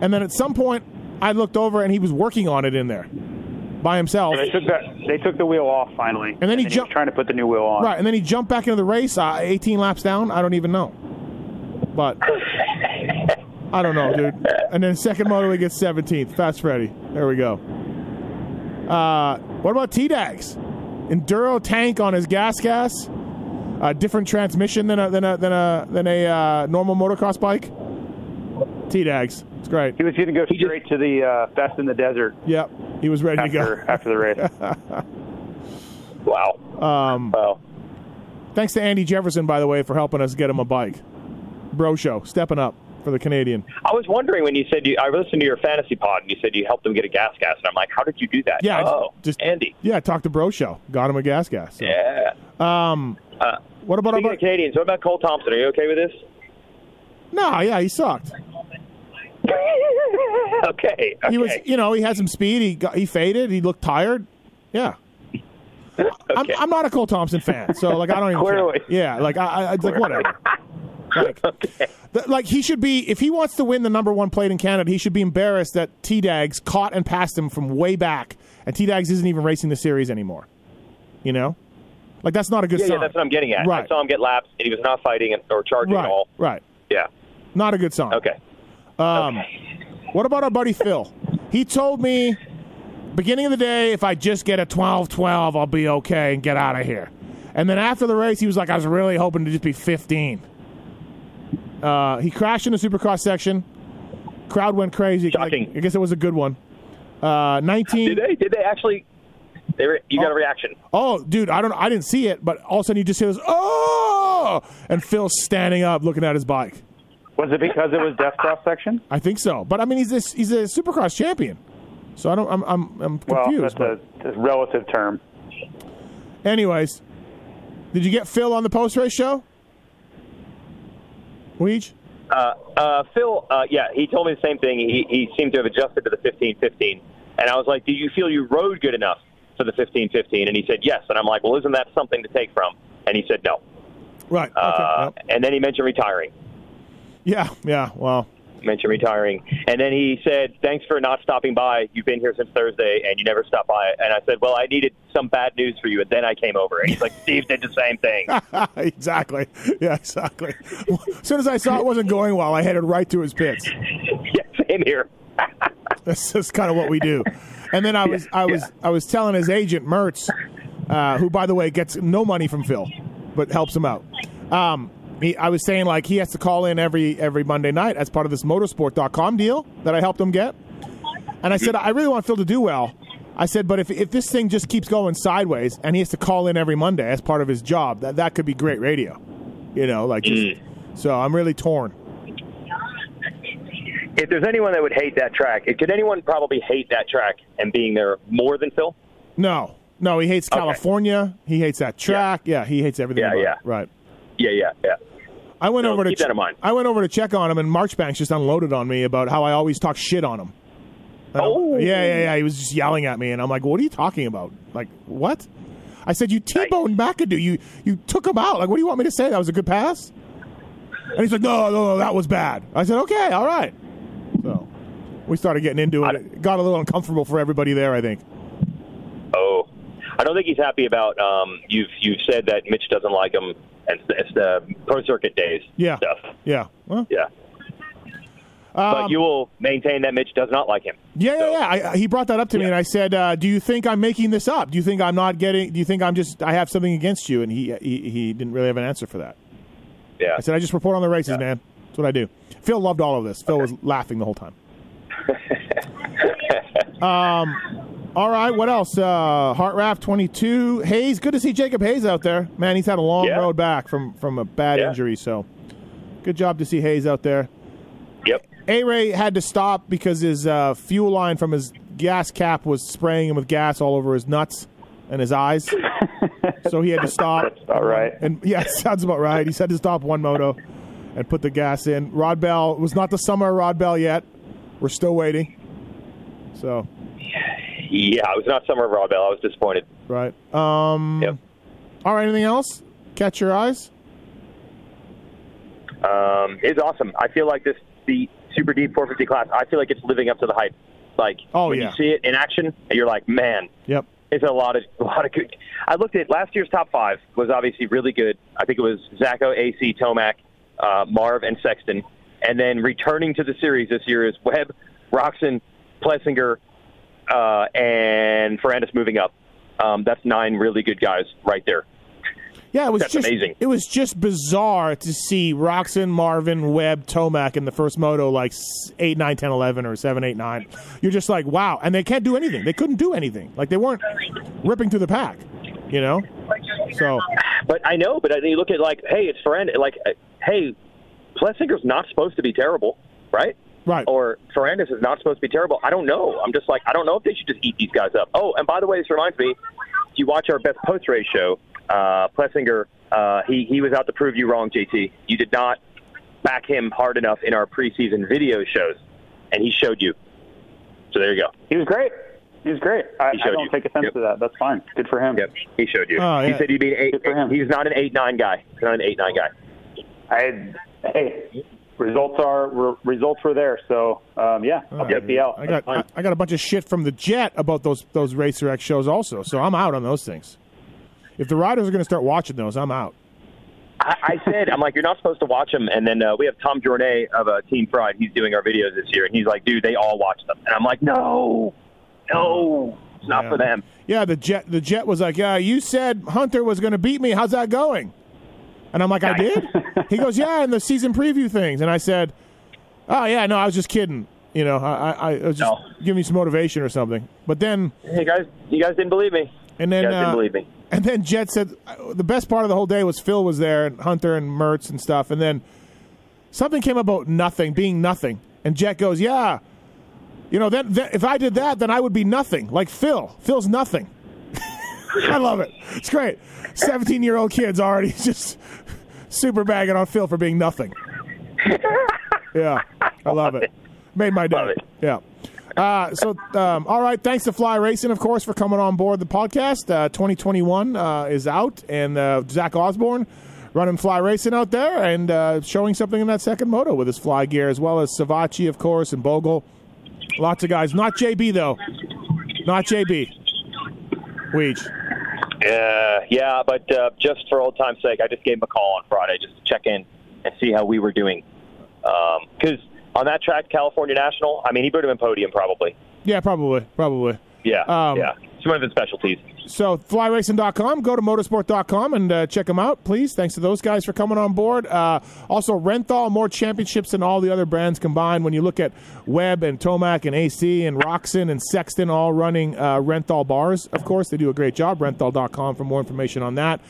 And then at some point, I looked over and he was working on it in there by himself. they took that. They took the wheel off finally, And then he jumped- trying to put the new wheel on. Right, and then he jumped back into the race, uh, 18 laps down. I don't even know, but I don't know, dude. And then second moto, he gets 17th. Fast Freddy. There we go. Uh, what about T Dags? Enduro tank on his gas gas. A different transmission than a than a than a than a uh, normal motocross bike. T Dags. It's great. He was going to go He just- straight to the uh, Best in the Desert Yep, he was ready to go. after the race. Wow. Um, Wow. Thanks to Andy Jefferson, by the way, for helping us get him a bike. Bro show, stepping up for the Canadian. I was wondering when you said you, I listened to your fantasy pod, and you said you helped him get a gas gas, and I'm like, how did you do that? Yeah, Oh, just- Andy. Yeah, talk to Bro show. Got him a gas gas. So. Yeah. Um, Uh, what about speaking Canadians, what about Cole Thompson? Are you okay with this? No, yeah, he sucked. okay. He was, you know, he had some speed. He got, he faded. He looked tired. Yeah. I'm, I'm not a Cole Thompson fan, so like I don't even Clearly. care. Yeah, like I, I it's like whatever. Like, Okay. th- like he should be if he wants to win the number one plate in Canada, he should be embarrassed that T Dags caught and passed him from way back, and T Dags isn't even racing the series anymore. You know, like that's not a good Yeah, sign. yeah, that's what I'm getting at. Right. I saw him get laps, and he was not fighting or charging right, at all. right. Yeah. Not a good sign. Okay. Um, What about our buddy Phil? He told me beginning of the day, if I just get a 12-12, I'll be okay and get out of here. And then after the race, he was like, I was really hoping to just be 15. Uh, he crashed in the Supercross section. Crowd went crazy. Shocking. I guess it was a good one. Uh, 19. Did they? Did they actually? They were, you got a reaction. Oh, dude, I don't. I didn't see it, but all of a sudden you just hear this. Oh, and Phil's standing up, looking at his bike. Was it because it was death cross section? I think so, but I mean, he's this, he's a Supercross champion, so I don't. I'm I'm, I'm Well, confused. that's a, a relative term. anyways, did you get Phil on the post race show? Weege? Uh, uh, Phil, uh, yeah, he told me the same thing. He, he seemed to have adjusted to the 15-15. And I was like, do you feel you rode good enough for the 15-15? And he said, yes. And I'm like, well, isn't that something to take from? And he said, no. Right. Okay. Uh, yep. And then he mentioned retiring. Yeah. Yeah. Well. Mentioned retiring. And then he said, thanks for not stopping by. You've been here since Thursday, and you never stopped by. And I said, well, I needed some bad news for you. And then I came over. And he's like, Steve did the same thing. exactly. Yeah. Exactly. as soon as I saw it wasn't going well, I headed right to his pits. yeah, same here. That's just kind of what we do. And then I was I was I was telling his agent Mertz, uh, who by the way gets no money from Phil, but helps him out. Um, he, I was saying like he has to call in every every Monday night as part of this motorsport.com deal that I helped him get. And I said I really want Phil to do well. I said, but if if this thing just keeps going sideways and he has to call in every Monday as part of his job, that that could be great radio. You know, like just so I'm really torn. If there's anyone that would hate that track, could anyone probably hate that track and being there more than Phil? No, no, he hates California. He hates that track. Yeah, he hates everything. Yeah, about yeah. it. Right. Yeah, yeah, yeah. I went So over to keep that in mind. I went over to check on him, and Marchbanks just unloaded on me about how I always talk shit on him. Oh. yeah, yeah, yeah. He was just yelling at me, and I'm like, "What are you talking about? Like, what?" I said, "You T-boned McAdoo. You you took him out. Like, what do you want me to say? That was a good pass?" And he's like, "No, no, no, that was bad." I said, "Okay, all right." We started getting into it. It got a little uncomfortable for everybody there. I think. Oh, I don't think he's happy about. Um, you've you've said that Mitch doesn't like him, and it's, the pro circuit days Yeah. stuff. Yeah. Well, Yeah, but um, you will maintain that Mitch does not like him. Yeah, So- yeah, yeah. I, he brought that up to me, Yeah. and I said, uh, "Do you think I'm making this up? Do you think I'm not getting? Do you think I'm just I have something against you?" And he he, he didn't really have an answer for that. Yeah. I said, "I just report on the races, man. That's what I do." Phil loved all of this. Phil was laughing the whole time. um, all right. What else? Uh, Heart Raft 22. Hayes. Good to see Jacob Hayes out there. Man, he's had a long Yeah. road back from from a bad Yeah. injury. So, good job to see Hayes out there. Yep. A Ray had to stop because his uh, fuel line from his gas cap was spraying him with gas all over his nuts and his eyes. so he had to stop. That's about right. And yeah, sounds about right. He said to stop one moto and put the gas in. Rod Bell it was not the summer of Rod Bell yet. We're still waiting. So Yeah, it was not Summer of Raw Bell. I was disappointed. right. Um, Yep. All right. Anything else? Catch your eyes. Um, it's awesome. I feel like this the super deep 450 class. I feel like it's living up to the hype. Like Oh, when yeah. you see it in action, you're like, man, Yep. it's a lot of a lot of good. I looked at last year's top five was obviously really good. I think it was Zacho, AC, Tomac, uh, Marv, and Sexton. And then returning to the series this year is Webb, Roczen, Plessinger, uh, and Ferrandis moving up. Um, that's nine really good guys right there. Yeah, it was That's just amazing. it was just bizarre to see Roczen, Marvin, Webb, Tomac in the first moto like 8, 9, 10, 11 or 7, 8, 9. You're just like, wow. And they can't do anything. They couldn't do anything. Like they weren't ripping through the pack, you know? So, But I know, but I, you look at like, hey, it's Ferrandis. Like, uh, hey, Plessinger's not supposed to be terrible, right? right. Or Ferrandis is not supposed to be terrible. I don't know. I'm just like, I don't know if they should just eat these guys up. Oh, and by the way, this reminds me, if you watch our best post race show, uh, Plessinger, uh, he he was out to prove you wrong, JT. You did not back him hard enough in our preseason video shows, and he showed you. So there you go. He was great. He was great. I, He I don't you. take offense Yep. to that. That's fine. Good for him. Yep, he showed you. Oh, yeah. He said he'd be an eight. Good for him. He's not an eight nine guy. He's not an eight nine guy. I hey, results are re- results were there. So um, yeah, I'll take the L. I got I, I got a bunch of shit from the Jet about those those Racer X shows also. So I'm out on those things. If the riders are going to start watching those, I'm out. I, I said, I'm like, you're not supposed to watch them. And then uh, we have Tom Jornet of uh, Team Pride. He's doing our videos this year, and he's like, dude, they all watch them. And I'm like, no, no, it's not Yeah. for them. Yeah, the jet the jet was like, "Yeah, you said Hunter was going to beat me. How's that going?" And I'm like, "I did." he goes, "Yeah, in the season preview things." And I said, "Oh yeah, no, I was just kidding. You know, I I, I was just No. giving you some motivation or something." But then Hey guys, you guys didn't believe me. and then uh, didn't believe me. and then Jet said the best part of the whole day was Phil was there and Hunter and Mertz and stuff. And then something came about nothing being nothing. And Jet goes, "Yeah, you know, then, then if I did that, then I would be nothing like Phil. Phil's nothing." I love it. It's great. Seventeen-year-old kids already just super bagging on Phil for being nothing. Yeah, I love it. Made my day. Yeah. Uh, so, um, all right. Thanks to Fly Racing, of course, for coming on board the podcast. Uh, 2021 uh, is out, and uh, Zach Osborne running Fly Racing out there and uh, showing something in that second moto with his fly gear, as well as Savatgy, of course, and Bogle. Lots of guys. Not JB, though. Not JB. Weege. Uh, yeah, but uh, just for old time's sake, I just gave him a call on Friday just to check in and see how we were doing. Because on that track, California National, I mean, he would have been podium probably. Yeah, probably. Probably. Yeah, Um, yeah. It's one of his specialties. So flyracing.com, go to motorsport.com and uh, check them out, please. Thanks to those guys for coming on board. Uh, also, Renthal, more championships than all the other brands combined. When you look at Webb and Tomac and AC and Roczen and Sexton all running uh, Renthal bars, of course, they do a great job. Renthal.com for more information on that.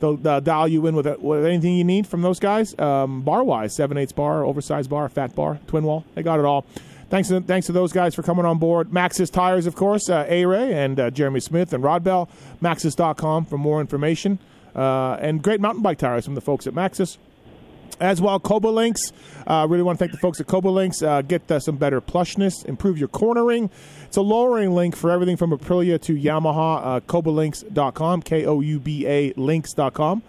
They'll uh, dial you in with, with anything you need from those guys. Um, bar wise, 7 8 bar, oversized bar, fat bar, twin wall. They got it all. Thanks to, thanks to those guys for coming on board. Maxxis Tires, of course, uh, A Ray and uh, Jeremy Smith and Rod Bell. Maxxis.com for more information. Uh, and great mountain bike tires from the folks at Maxxis. As well, Cobalinks. Uh, really want to thank the folks at Cobalinks. Uh, get uh, some better plushness, improve your cornering. It's a lowering link for everything from Aprilia to Yamaha. Uh, CobaLinks.com, K O U B A Links.com.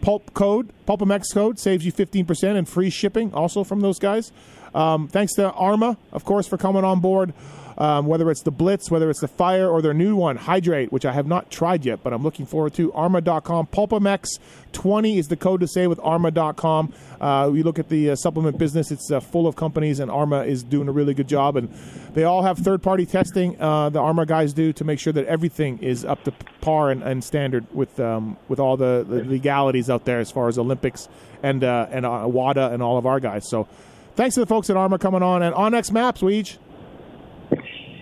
Pulp code, PulpMX code saves you 15% and free shipping also from those guys. Um, thanks to Arrma, of course, for coming on board. Um, whether it's the Blitz, whether it's the Fire, or their new one, Hydrate, which I have not tried yet, but I'm looking forward to. Arrma.com. PulpMX20 is the code to say with Arrma.com. Uh, you look at the uh, supplement business, it's uh, full of companies, and Arrma is doing a really good job. And they all have third party testing, uh, the Arrma guys do, to make sure that everything is up to par and, and standard with um, with all the, the, legalities out there as far as Olympics and, uh, and uh, WADA and all of our guys. So thanks to the folks at Arrma coming on. And onX Maps, Weege.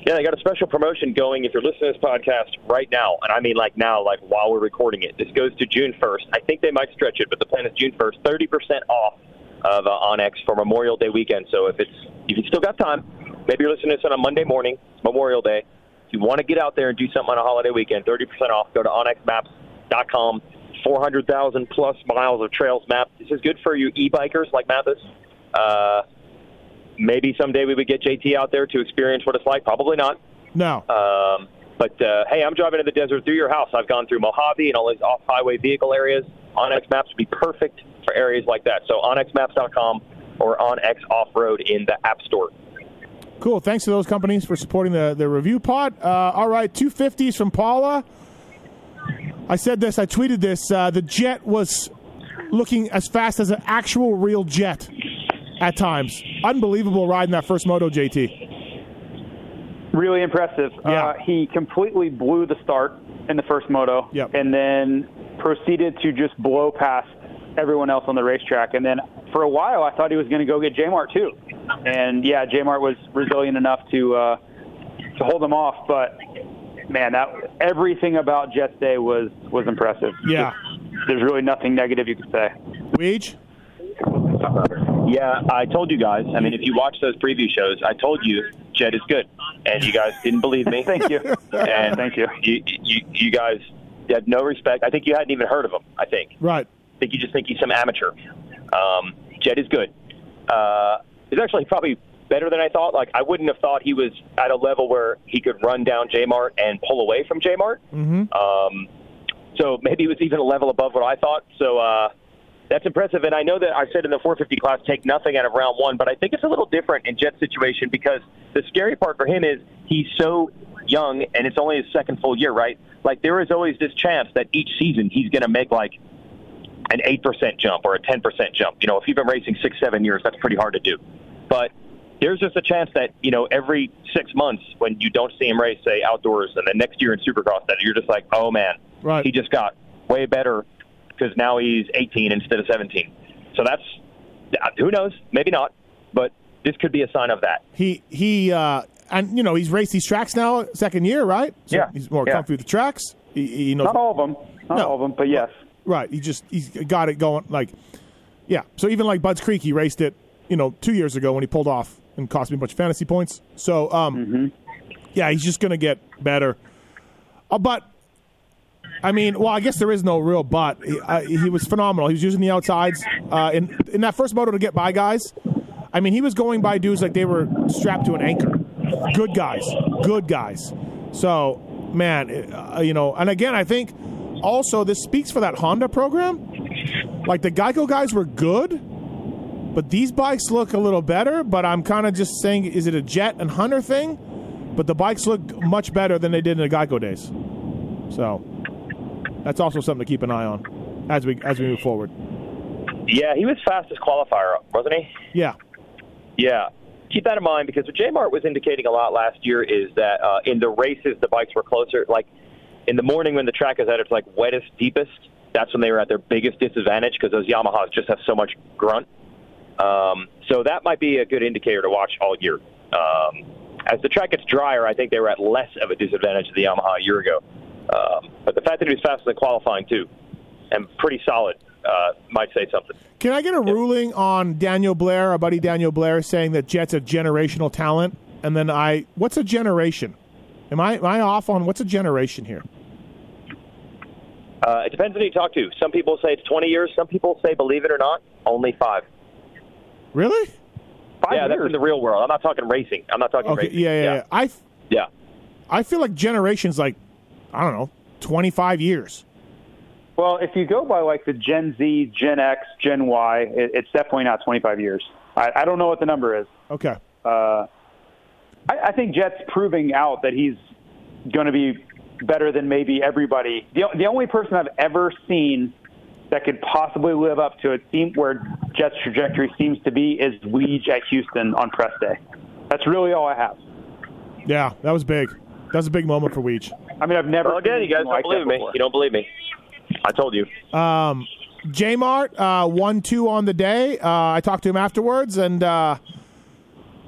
Yeah, they got a special promotion going if you're listening to this podcast right now, and I mean like now, like while we're recording it. This goes to June 1st. I think they might stretch it, but the plan is June 1st. 30% off of uh, onX for Memorial Day weekend. So if it's if you still got time, maybe you're listening to this on a Monday morning, Memorial Day. If you want to get out there and do something on a holiday weekend, 30% off. Go to onxmaps.com. 400,000 plus miles of trails mapped. This is good for you e-bikers like Matthes. Uh, maybe someday we would get JT out there to experience what it's like. Probably not. No. Um, but uh, hey, I'm driving in the desert through your house. I've gone through Mojave and all these off-highway vehicle areas. onX Maps would be perfect for areas like that. So onxmaps.com or onX Off Road in the App Store. Cool. Thanks to those companies for supporting the, the review pod. Uh, all right, 250s from Pala. I said this, I tweeted this. Uh, the jet was looking as fast as an actual real jet at times. Unbelievable ride in that first moto, JT. Really impressive. Yeah. Uh, he completely blew the start in the first moto, Yep. and then proceeded to just blow past everyone else on the racetrack. And then for a while, I thought he was going to go get J-Mart too. And yeah, J-Mart was resilient enough to uh, to hold him off. But man, that everything about Jets Day was was impressive. Yeah. Just- there's really nothing negative you could say. Weege? Yeah, I told you guys. I mean, if you watch those preview shows, I told you Jed is good, and you guys didn't believe me. Thank you. And Thank you. You, you, you guys had no respect. I think you hadn't even heard of him. I think. Right. I think you just think he's some amateur. Um, Jed is good. Uh, he's actually probably better than I thought. Like I wouldn't have thought he was at a level where he could run down J Mart and pull away from J Mart. Mm-hmm. Um, so maybe he was even a level above what I thought. So uh, that's impressive. And I know that I said in the 450 class, take nothing out of round one, but I think it's a little different in Jet's situation because the scary part for him is he's so young and it's only his second full year, right? Like there is always this chance that each season he's going to make like an 8% jump or a 10% jump. You know, if you've been racing six, seven years, that's pretty hard to do. But there's just a chance that, you know, every six months when you don't see him race, say, outdoors, and then next year in Supercross, that you're just like, oh, man, Right. he just got way better because now he's 18 instead of 17. So that's, who knows? Maybe not. But this could be a sign of that. He he uh, and you know he's raced these tracks now second year, right? So Yeah. He's more Yeah. comfy with the tracks. He, he knows Not all of them. Not No. all of them, but yes. Right. He just he's got it going. Like, yeah. So even like Budds Creek, he raced it, you know, two years ago when he pulled off and cost me a bunch of fantasy points. So, um, yeah, he's just gonna get better. Uh, but I mean, well, I guess there is no real but. He, uh, he was phenomenal. He was using the outsides uh, in in that first moto to get by guys. I mean, he was going by dudes like they were strapped to an anchor. Good guys, good guys. So, man, uh, you know, and again, I think also this speaks for that Honda program. Like the Geico guys were good, but these bikes look a little better. But I'm kind of just saying, is it a Jet and Hunter thing? But the bikes look much better than they did in the Geico days. So that's also something to keep an eye on as we as we move forward. Yeah, he was fastest qualifier, wasn't he? Yeah, Yeah. Keep that in mind because what J Mart was indicating a lot last year is that uh, in the races the bikes were closer. Like in the morning when the track is at its like wettest, deepest, that's when they were at their biggest disadvantage because those Yamahas just have so much grunt. Um, so that might be a good indicator to watch all year. Um, as the track gets drier, I think they were at less of a disadvantage to the Yamaha a year ago. Um, but the fact that he was faster than qualifying too, and pretty solid, uh, might say something. Can I get a ruling on Daniel Blair, our buddy Daniel Blair, saying that Jet's a generational talent? And then I, what's a generation? Am I am I off on what's a generation here? Uh, it depends on who you talk to. Some people say it's 20 years. Some people say, believe it or not, only five. Really? Five yeah, that's years. in the real world. I'm not talking racing. I'm not talking Okay. racing. Yeah, yeah, yeah. I f- yeah. I feel like generations like I don't know, 25 years. Well, if you go by like the Gen Z, Gen X, Gen Y, it, it's definitely not 25 years. I, I don't know what the number is. Okay. Uh, I, I think Jet's proving out that he's going to be better than maybe everybody. The, the only person I've ever seen that could possibly live up to it, seem where Jet's trajectory seems to be, is Weege at Houston on press day. That's really all I have. Yeah, that was big. That was a big moment for Weege. I mean, I've never. Well, again, you guys anything don't like believe me. before. You don't believe me. I told you. Um, J Mart uh, one two on the day. Uh, I talked to him afterwards, and uh,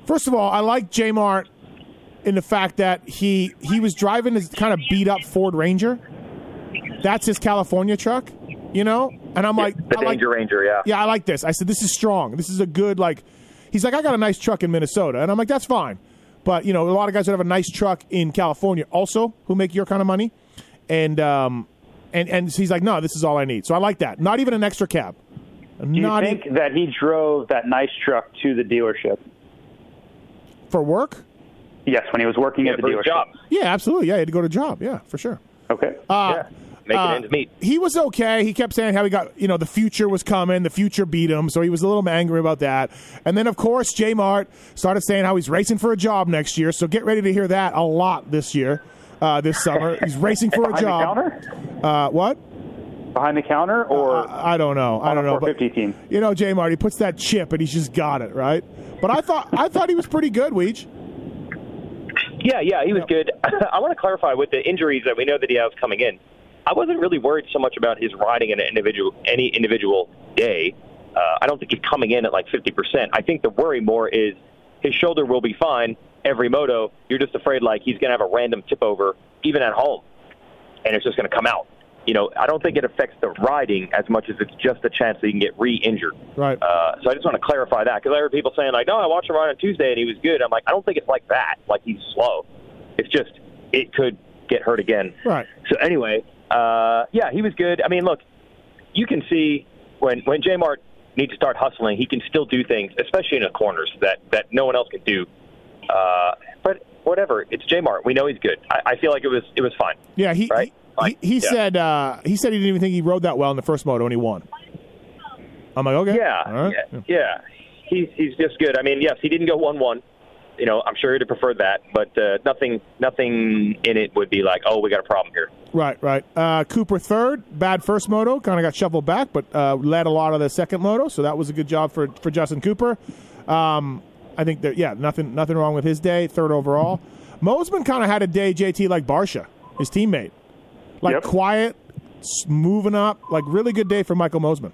first of all, I like J Mart in the fact that he he was driving his kind of beat up Ford Ranger. That's his California truck, you know. And I'm like, the I like- Ranger, yeah. yeah, I like this. I said, this is strong. This is a good, like, he's like, I got a nice truck in Minnesota. And I'm like, that's fine. But, you know, a lot of guys that have a nice truck in California also who make your kind of money. And, um, and, and he's like, no, this is all I need. So I like that. Not even an extra cab. Do you Not think e- that he drove that nice truck to the dealership? for work? Yes, when he was working Yeah, at the for his dealership. job. Yeah, absolutely. Yeah, he had to go to job. Yeah, for sure. Okay. Uh, yeah. Making uh, ends meet. He was okay. He kept saying how he got, you know, the future was coming, the future beat him, so he was a little angry about that. And then, of course, J Mart started saying how he's racing for a job next year. So get ready to hear that a lot this year, uh, this summer. He's racing for a job. Uh, what? Behind the counter or I don't know. I don't know. But team? you know, J Mart, he puts that chip and he's just got it right. But I thought I thought he was pretty good, Weege. Yeah, yeah, he was good. I want to clarify with the injuries that we know that he has coming in. I wasn't really worried so much about his riding in an individual any individual day. Uh, I don't think he's coming in at like 50%. I think the worry more is his shoulder will be fine every moto. You're just afraid like he's going to have a random tip over even at home, and it's just going to come out. You know, I don't think it affects the riding as much as it's just a chance that he can get re-injured. Right. Uh, so I just want to clarify that because I heard people saying like, "No, I watched him ride on Tuesday and he was good." I'm like, I don't think it's like that. Like he's slow. It's just it could get hurt again. Right. So anyway, uh, yeah, he was good. I mean, look, you can see when when J Mart needs to start hustling, he can still do things, especially in the corners that that no one else can do. Uh, but whatever, it's J Mart. We know he's good. I, I feel like it was it was fine. Yeah, he Right? he, Like, he, he yeah. said uh, he said he didn't even think he rode that well in the first moto and he won. I'm like, okay, Yeah, right. yeah, yeah. He's he's just good. I mean, yes, he didn't go one one. You know, I'm sure he'd have preferred that, but uh, nothing nothing in it would be like, oh, we got a problem here. Right, right. Uh, Cooper third, bad first moto, kind of got shuffled back, but uh, led a lot of the second moto, so that was a good job for for Justin Cooper. Um, I think that yeah, nothing nothing wrong with his day, third overall. Mosiman kind of had a day, JT, like Barcia, his teammate, like Yep. quiet, moving up, like really good day for Michael Mosiman.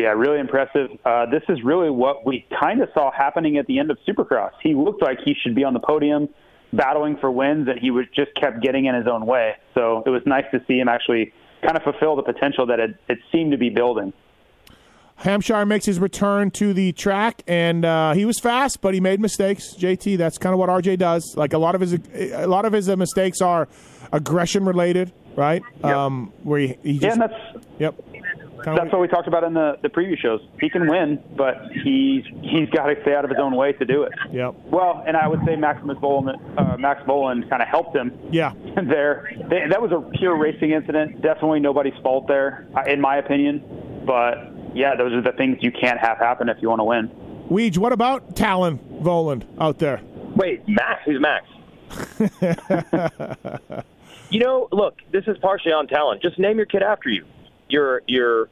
Yeah, really impressive. Uh, this is really what we kind of saw happening at the end of Supercross. He looked like he should be on the podium, battling for wins, and he was just kept getting in his own way. So it was nice to see him actually kind of fulfill the potential that it, it seemed to be building. Hampshire makes his return to the track, and uh, he was fast, but he made mistakes. JT, that's kind of what RJ does. Like a lot of his, a lot of his uh, mistakes are aggression related, right? Um, where he, he Yeah, just, and that's yep. Kinda that's what we talked about in the the preview shows. He can win, but he's he's got to stay out of his own way to do it. Yep. Well, and I would say Maximus Vohland, uh, Max Vohland kind of helped him Yeah. there. They, that was a pure racing incident. Definitely nobody's fault there, uh, in my opinion. But yeah, those are the things you can't have happen if you want to win. Weege, what about Talon Vohland out there? Wait, Max? Who's Max? you know, look, this is partially on talent. Just name your kid after you. You're you're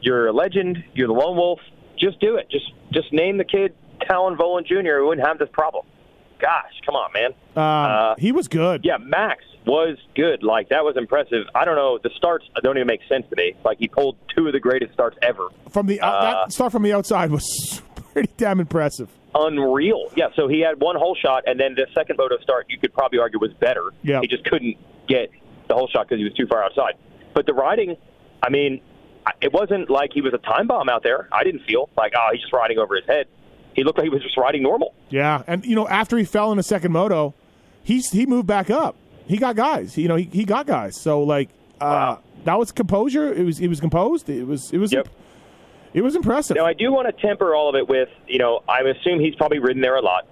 you're a legend. You're the lone wolf. Just do it. Just just name the kid Talon Vohland Jr. We wouldn't have this problem. Gosh, come on, man. Um, Uh, he was good. Yeah, Max was good. Like that was impressive. I don't know. The starts don't even make sense to me. Like he pulled two of the greatest starts ever. From the uh, Uh, that start from the outside was pretty damn impressive. unreal. Yeah, so he had one whole shot, and then the second moto start, you could probably argue was better. Yeah. He just couldn't get the whole shot because he was too far outside. But the riding, I mean, it wasn't like he was a time bomb out there. I didn't feel like, oh, he's just riding over his head. He looked like he was just riding normal. Yeah, and you know after he fell in the second moto, he's he moved back up. He got guys. You know he, he got guys. So like, uh, that was composure. It was it was composed. It was it was Yep. it was impressive. Now, I do want to temper all of it with, you know, I assume he's probably ridden there a lot.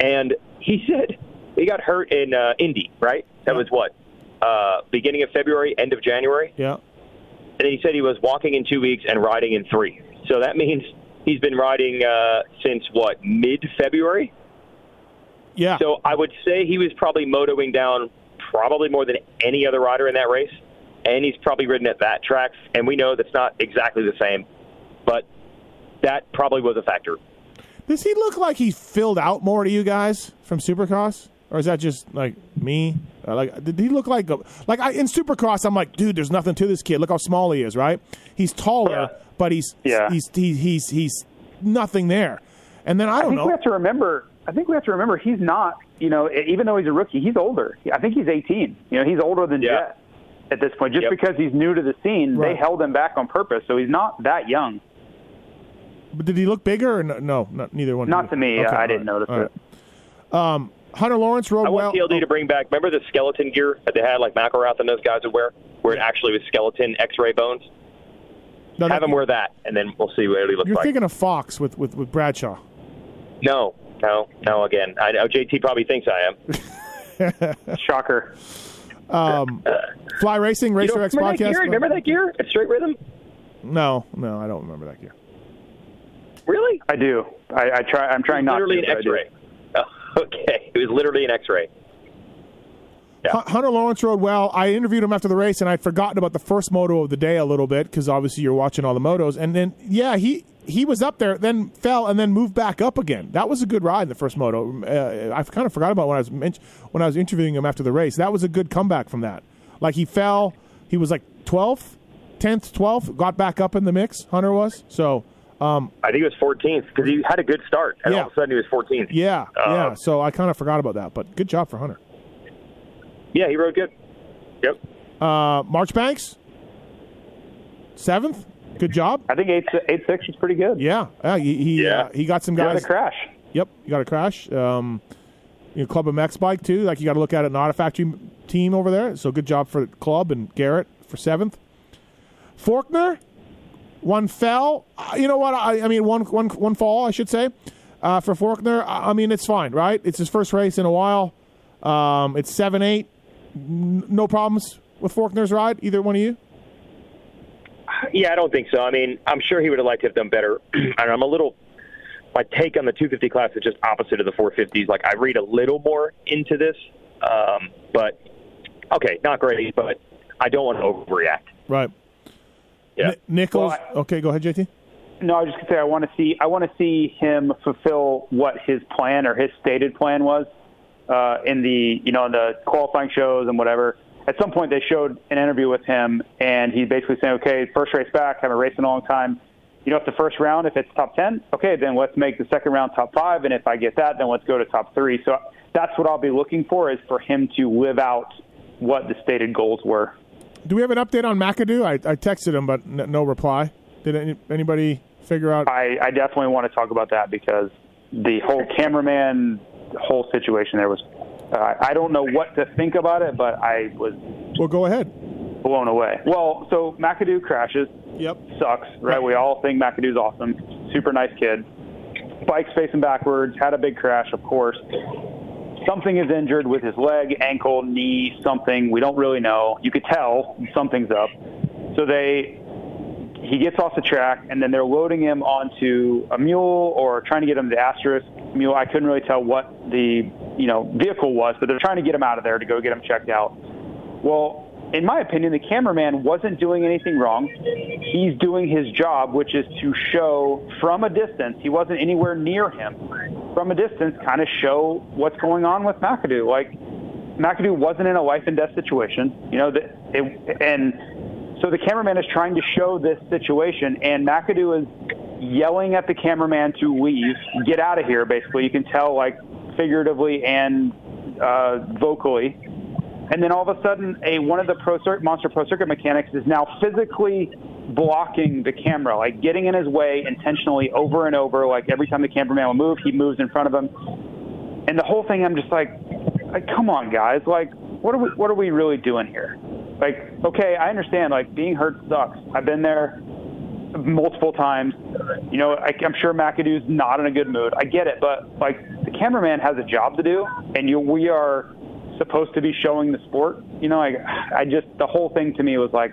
And he said he got hurt in uh, Indy, right? That was what? Uh, beginning of February, end of January? yeah. And he said he was walking in two weeks and riding in three. So that means he's been riding uh, since what, mid February? Yeah. So I would say he was probably motoing down probably more than any other rider in that race. And he's probably ridden at that track. And we know that's not exactly the same, but that probably was a factor. Does he look like he filled out more to you guys from Supercross, or is that just like me? Uh, like, did he look like like I, in Supercross? I'm like, dude, there's nothing to this kid. Look how small he is, right? He's taller, Yeah. but he's Yeah. he's he, he's he's nothing there. And then I I don't think know. we have to remember. I think we have to remember he's not. You know, even though he's a rookie, he's older. I think he's 18. You know, he's older than Yeah. Jet at this point. Just Yep. because he's new to the scene, Right. they held him back on purpose. So he's not that young. But did he look bigger or no? no not, neither one. Not to me. Okay, I all didn't right, notice all it. right. Um, Hunter Lawrence rode I well. want TLD to bring back. Remember the skeleton gear that they had, like McElrath and those guys would wear, where it actually was skeleton X-ray bones. No, Have that- him wear that, and then we'll see what he looks like. You're thinking of Fox with, with, with Bradshaw. no, no, no. Again, I know JT probably thinks I am. Shocker. Um, Fly Racing Racer don't X remember that podcast. gear? Remember that gear at Straight Rhythm? No, no, I don't remember that gear. Really? I do. I, I try. I'm trying not literally to. an but I do. X-ray. Okay, it was literally an X-ray. Yeah. Hunter Lawrence rode well. I interviewed him after the race, and I'd forgotten about the first moto of the day a little bit because obviously you're watching all the motos. And then, yeah, he he was up there, then fell, and then moved back up again. That was a good ride, in the first moto. Uh, I kind of forgot about when I was when I was interviewing him after the race. That was a good comeback from that. Like he fell, he was like 12th, 10th, 12th, got back up in the mix. Hunter was so. Um, I think it was 14th because he had a good start, and Yeah. all of a sudden he was 14th. yeah, Uh, yeah. So I kind of forgot about that, but good job for Hunter. Yeah, he rode good. Yep. Uh, Marchbanks, seventh. Good job. I think eight eight six is pretty good. Yeah, yeah. He he, Yeah. Uh, he got some guys. a crash. Yep, you got a crash. Um, you know, Club of MX bike too. Like you got to look at it. Not a factory team over there. So good job for Club and Garrett for seventh. Forkner, one fell. Uh, you know what? I, I mean, one one one fall, I should say, uh, for Forkner. I, I mean, it's fine, right? It's his first race in a while. Um, it's seven eight. N- no problems with Forkner's ride. Either one of you. Yeah, I don't think so. I mean, I'm sure he would have liked to have done better. and I'm a little. My take on the 250 class is just opposite of the 450s. Like I read a little more into this, um, but okay, not great. But I don't want to overreact. Right. Yeah. Ni- Nichols. Well, I- okay, go ahead, JT. No, I was just gonna say I want to see I want to see him fulfill what his plan or his stated plan was uh, in the you know in the qualifying shows and whatever. At some point, they showed an interview with him, and he basically saying, "Okay, first race back, haven't raced in a long time. You know, if the first round, if it's top ten, okay, then let's make the second round top five, and if I get that, then let's go to top three. So that's what I'll be looking for is for him to live out what the stated goals were. Do we have an update on McAdoo? I, I texted him, but n- no reply. Did any, anybody figure out? I, I definitely want to talk about that because the whole cameraman whole situation there was. Uh, I don't know what to think about it, but I was Well, go ahead. blown away. Well, so McAdoo crashes, Yep. sucks, right? We all think McAdoo's awesome, super nice kid. Bike's facing backwards, had a big crash, of course. Something is injured with his leg, ankle, knee, something. We don't really know. You could tell something's up. So they he gets off the track, and then they're loading him onto a mule or trying to get him the Asterisk mule. I couldn't really tell what the you know vehicle was, but they're trying to get him out of there to go get him checked out. Well, in my opinion, the cameraman wasn't doing anything wrong. He's doing his job, which is to show from a distance. He wasn't anywhere near him. From a distance, kind of show what's going on with McAdoo. Like McAdoo wasn't in a life and death situation, you know, that it, and so the cameraman is trying to show this situation, and McAdoo is yelling at the cameraman to leave, get out of here. Basically, you can tell like figuratively and uh, vocally. And then all of a sudden, a one of the pro Cir- monster pro circuit mechanics is now physically blocking the camera, like getting in his way intentionally over and over. Like every time the cameraman will move, he moves in front of him. And the whole thing, I'm just like, like, come on, guys! Like, what are we, what are we really doing here? like, okay, I understand. Like being hurt sucks. I've been there multiple times. You know, I, I'm sure McAdoo's not in a good mood. I get it, but like the cameraman has a job to do, and you we are supposed to be showing the sport. You know, I I just the whole thing to me was like.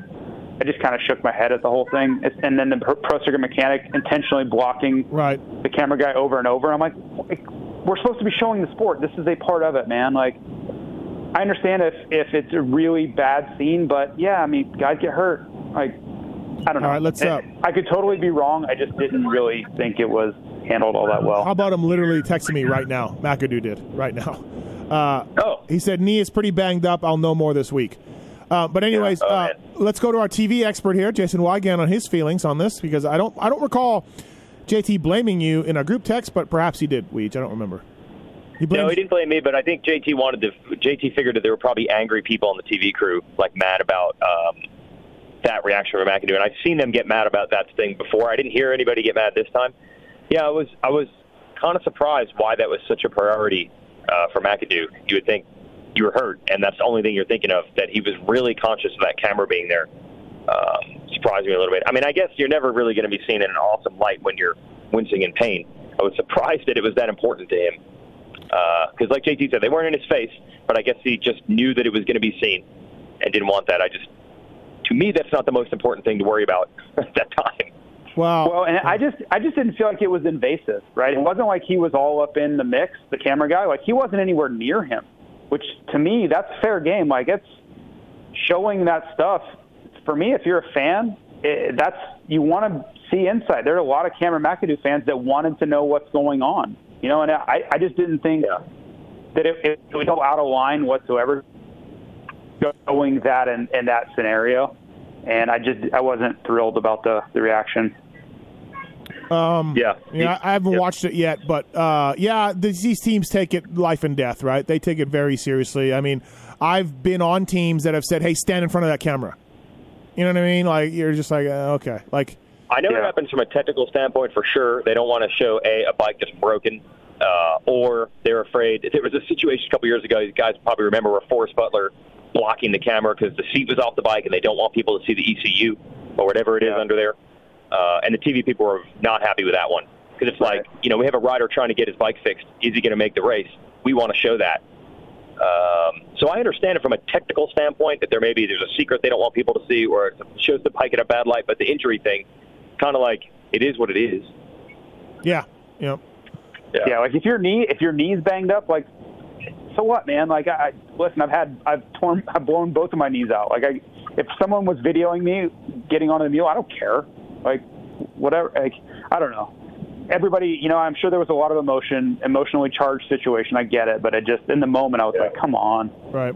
I just kind of shook my head at the whole thing, and then the pro circuit mechanic intentionally blocking Right. the camera guy over and over. I'm like, we're supposed to be showing the sport. This is a part of it, man. Like, I understand if if it's a really bad scene, but yeah, I mean, guys get hurt. Like, I don't know. All right, let's, uh, I could totally be wrong. I just didn't really think it was handled all that well. How about him literally texting me right now? McAdoo did right now. Uh, Oh. He said knee is pretty banged up. I'll know more this week. Uh, but anyways, Yeah. Uh, let's go to our TV expert here, Jason Weigandt, on his feelings on this because I don't I don't recall JT blaming you in a group text, but perhaps he did. Weege, I don't remember. He blamed No, he didn't blame me, but I think JT wanted to. JT figured that there were probably angry people on the TV crew, like mad about um, that reaction from McAdoo, and I've seen them get mad about that thing before. I didn't hear anybody get mad this time. Yeah, I was. I was kind of surprised why that was such a priority uh, for McAdoo. You would think you were hurt, and that's the only thing you're thinking of. That he was really conscious of that camera being there. Um, surprised me a little bit. I mean, I guess you're never really going to be seen in an awesome light when you're wincing in pain. I was surprised that it was that important to him because, like JT said, they weren't in his face, but I guess he just knew that it was going to be seen and didn't want that. I just, to me, that's not the most important thing to worry about at that time. Well, Well, and I just I just didn't feel like it was invasive, right? It wasn't like he was all up in the mix, the camera guy. Like he wasn't anywhere near him, which to me that's fair game. Like it's showing that stuff. For me, if you're a fan, it, that's you want to see inside. There are a lot of Cameron McAdoo fans that wanted to know what's going on, you know. And I I just didn't think Yeah. that it, it would go out of line whatsoever going that in, in that scenario. And I just I wasn't thrilled about the the reaction. Um, Yeah. Yeah, I I haven't Yeah. watched it yet, but uh, yeah, these, these teams take it life and death, right? They take it very seriously. I mean, I've been on teams that have said, "Hey, stand in front of that camera." You know what I mean? Like you're just like, uh, okay, like I know Yeah. it happens from a technical standpoint for sure. They don't want to show a a bike that's broken, uh, or they're afraid. There was a situation a couple years ago. You guys probably remember where Forrest Butler blocking the camera because the seat was off the bike and they don't want people to see the ECU or whatever it is Yeah. under there. Uh, and the TV people were not happy with that one because it's like you know we have a rider trying to get his bike fixed. Is he going to make the race? We want to show that. Um, so I understand it from a technical standpoint that there maybe there's a secret they don't want people to see, or it shows the bike in a bad light. But the injury thing, kind of like it is what it is. yeah, you know, Yeah, like if your knee if your knee's banged up, like so what, man? Like I I- listen, I've had I've torn I've blown both of my knees out. Like I if someone was videoing me getting onto the mule, I don't care. Like whatever. Like I don't know. Everybody, you know, I'm sure there was a lot of emotion, emotionally charged situation. I get it, but it just in the moment, I was like, come on. right.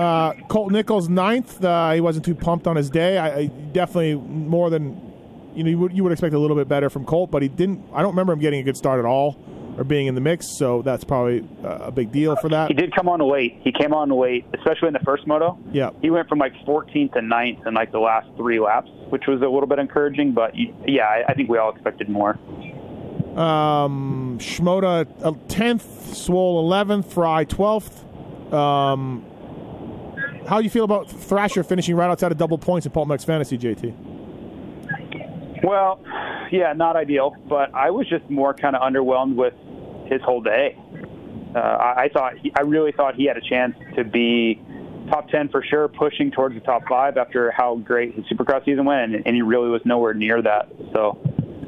Uh, Colt Nichols ninth. Uh, he wasn't too pumped on his day. I, I definitely more than you know. You would you would expect a little bit better from Colt, but he didn't. I don't remember him getting a good start at all or being in the mix. So that's probably uh, a big deal for that. He did come on late. He came on late, especially in the first moto. Yeah. He went from like 14th to 9th in like the last three laps, which was a little bit encouraging. But yeah, I, think we all expected more. Um, Shimoda uh, tenth, Swoll eleventh, Fry twelfth. Um, how do you feel about Thrasher finishing right outside of double points in PulpMX Fantasy, JT? Well, yeah, not ideal, but I was just more kind of underwhelmed with his whole day. Uh, I, I thought he, I really thought he had a chance to be top ten for sure, pushing towards the top five after how great his Supercross season went, and, and he really was nowhere near that. So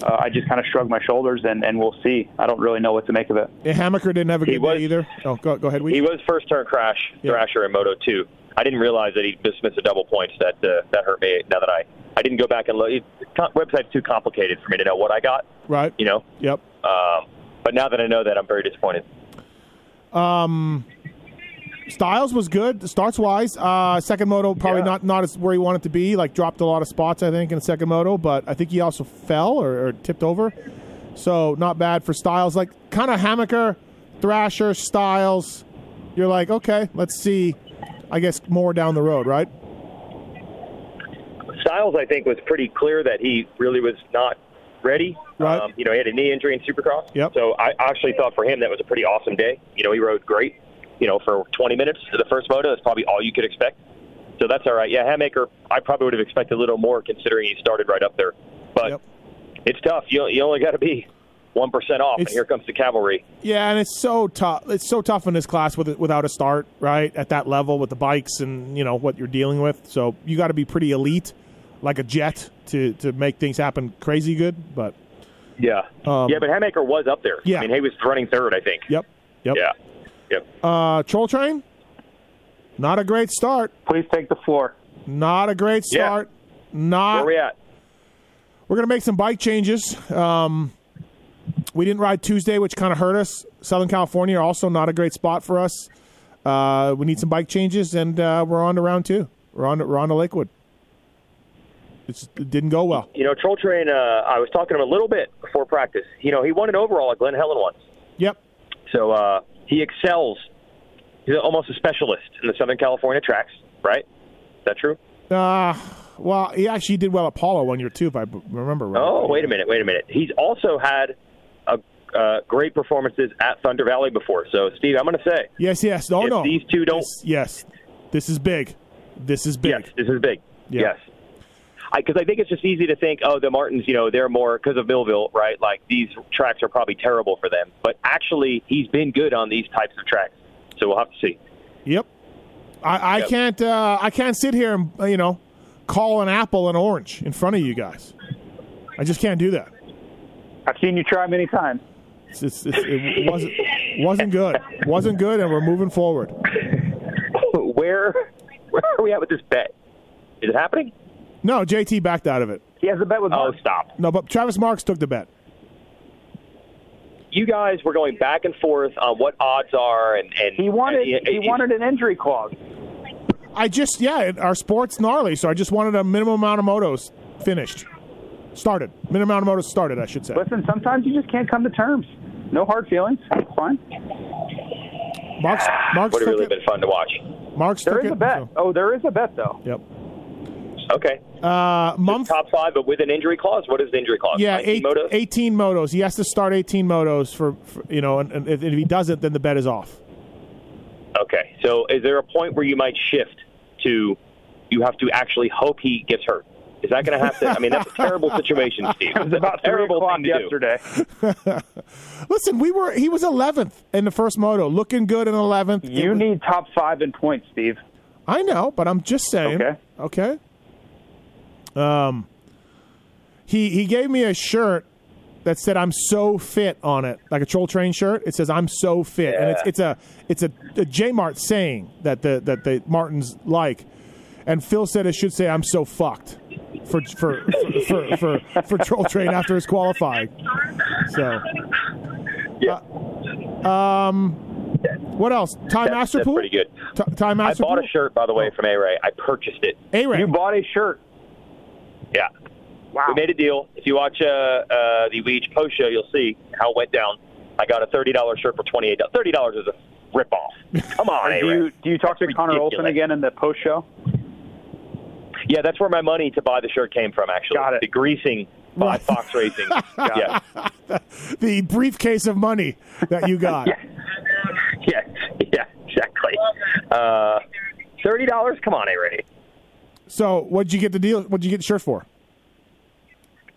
uh, I just kind of shrugged my shoulders, and, and we'll see. I don't really know what to make of it. Yeah, Hammaker didn't have a good was- day either. Oh, go, go ahead, He was first turn crash Yeah. Thrasher in Moto 2. I didn't realize that he just missed a double points. That uh, that hurt me. Now that I I didn't go back and look, the website's too complicated for me to know what I got. Right. You know. Yep. Um, but now that I know that, I'm very disappointed. Um, Stilez was good starts wise. Uh, second moto probably Yeah. not not as where he wanted to be. Like dropped a lot of spots, I think, in the second moto. But I think he also fell or, or tipped over. So not bad for Stilez. Like kind of Hammaker, Thrasher, Stilez. You're like, okay, let's see. I guess more down the road, right? Stilez, I think, was pretty clear that he really was not ready. Right. Um, you know, he had a knee injury in Supercross. Yep. So I actually thought for him that was a pretty awesome day. You know, he rode great. You know, for 20 minutes to the first moto, that's probably all you could expect. So that's all right. Yeah, Hammaker, I probably would have expected a little more considering he started right up there. But Yep. it's tough. You, you only got to be 1% off, and here comes the cavalry. Yeah, and it's so tough. It's so tough in this class with without a start, right? At that level with the bikes and you know what you're dealing with. So you got to be pretty elite, like a jet, to to make things happen crazy good. But Yeah. Um, yeah, but Hammaker was up there. Yeah. I mean, he was running third, I think. yep, yep. Yeah. Yep. Uh, Troll Train, not a great start. Please take the floor. Not a great start. Yeah. start. Not. Where we at? We're going to make some bike changes. Um, we didn't ride Tuesday, which kind of hurt us. Southern California also not a great spot for us. Uh, we need some bike changes, and uh, we're on to round two. We're on to, we're on to Lakewood. It's, it didn't go well. You know, Troll Train, uh, I was talking to him a little bit before practice. You know, he won an overall at Glen Helen once. Yep. So uh, he excels. He's almost a specialist in the Southern California tracks, right? Is that true? Uh, well, he actually did well at Pala one year too, if I remember right. Oh, wait a minute, wait a minute. He's also had uh, great performances at Thunder Valley before. So, Steve, I'm going to say, Yes, yes. No, if no. these two don't, This- yes, this is big. This is big. yes, this is big. Yeah. Yes. Because I, think it's just easy to think, oh, the Martins, you know, they're more because of Millville, right? Like these tracks are probably terrible for them. But actually, he's been good on these types of tracks. So we'll have to see. Yep. I, I Yep. can't. Uh, I can't sit here and you know call an apple an orange in front of you guys. I just can't do that. I've seen you try many times. It's, it's, it's, it wasn't wasn't good. wasn't good, and we're moving forward. where where are we at with this bet? Is it happening? No, JT backed out of it. He has a bet with Oh, Mark. stop. No, but Travis Marks took the bet. You guys were going back and forth on what odds are, and, and He wanted and he wanted an injury clause. I just yeah, our sport's gnarly, so I just wanted a minimum amount of motos finished, started. Minimum amount of motos started, I should say. Listen, sometimes you just can't come to terms. No hard feelings. It's fine. Marks Marks Would have really it. been fun to watch. Marks There took it. a bet. so- Oh, there is a bet though. yep. Okay. Uh, month. Top five, but with an injury clause. What is the injury clause? Yeah, eight, motos? 18 motos. He has to start 18 motos for, for you know, and, and if, if he doesn't, then the bet is off. Okay. So is there a point where you might shift to you have to actually hope he gets hurt? Is that going to have to? I mean, that's a terrible situation, Steve. It was about three terrible o'clock thing to do. yesterday. Listen, we were he was 11th in the first moto, looking good in 11th. You was- need top five in points, Steve. I know, but I'm just saying. Okay. Okay. Um, he he gave me a shirt that said "I'm so fit" on it, like a Troll Train shirt. It says "I'm so fit," and it's it's a it's a, a J Mart saying that the that the Martins like, and Phil said it should say "I'm so fucked" for for for for, for, for Troll Train after his qualifying. So, Yeah. um, what else? Time That's, Master that's Pool. pretty good. T- Time I Master bought Pool. a shirt, by the way, from A Ray. I purchased it. A-Ray. You bought a shirt. Yeah. Wow. We made a deal. If you watch uh, uh, the Weege post show, you'll see how it went down. I got a thirty dollars shirt for twenty eight. Thirty dollars is a rip off. Come on, do A-Ray. you do you talk to That's Connor Olson again in the post show? Yeah, that's where my money to buy the shirt came from. Actually, Got it. the greasing by. Fox Racing. yeah. the briefcase of money that you got. yeah, yeah, exactly. Uh, Thirty dollars? Come on, A Ray. So, what'd you get the deal? What'd you get the shirt for?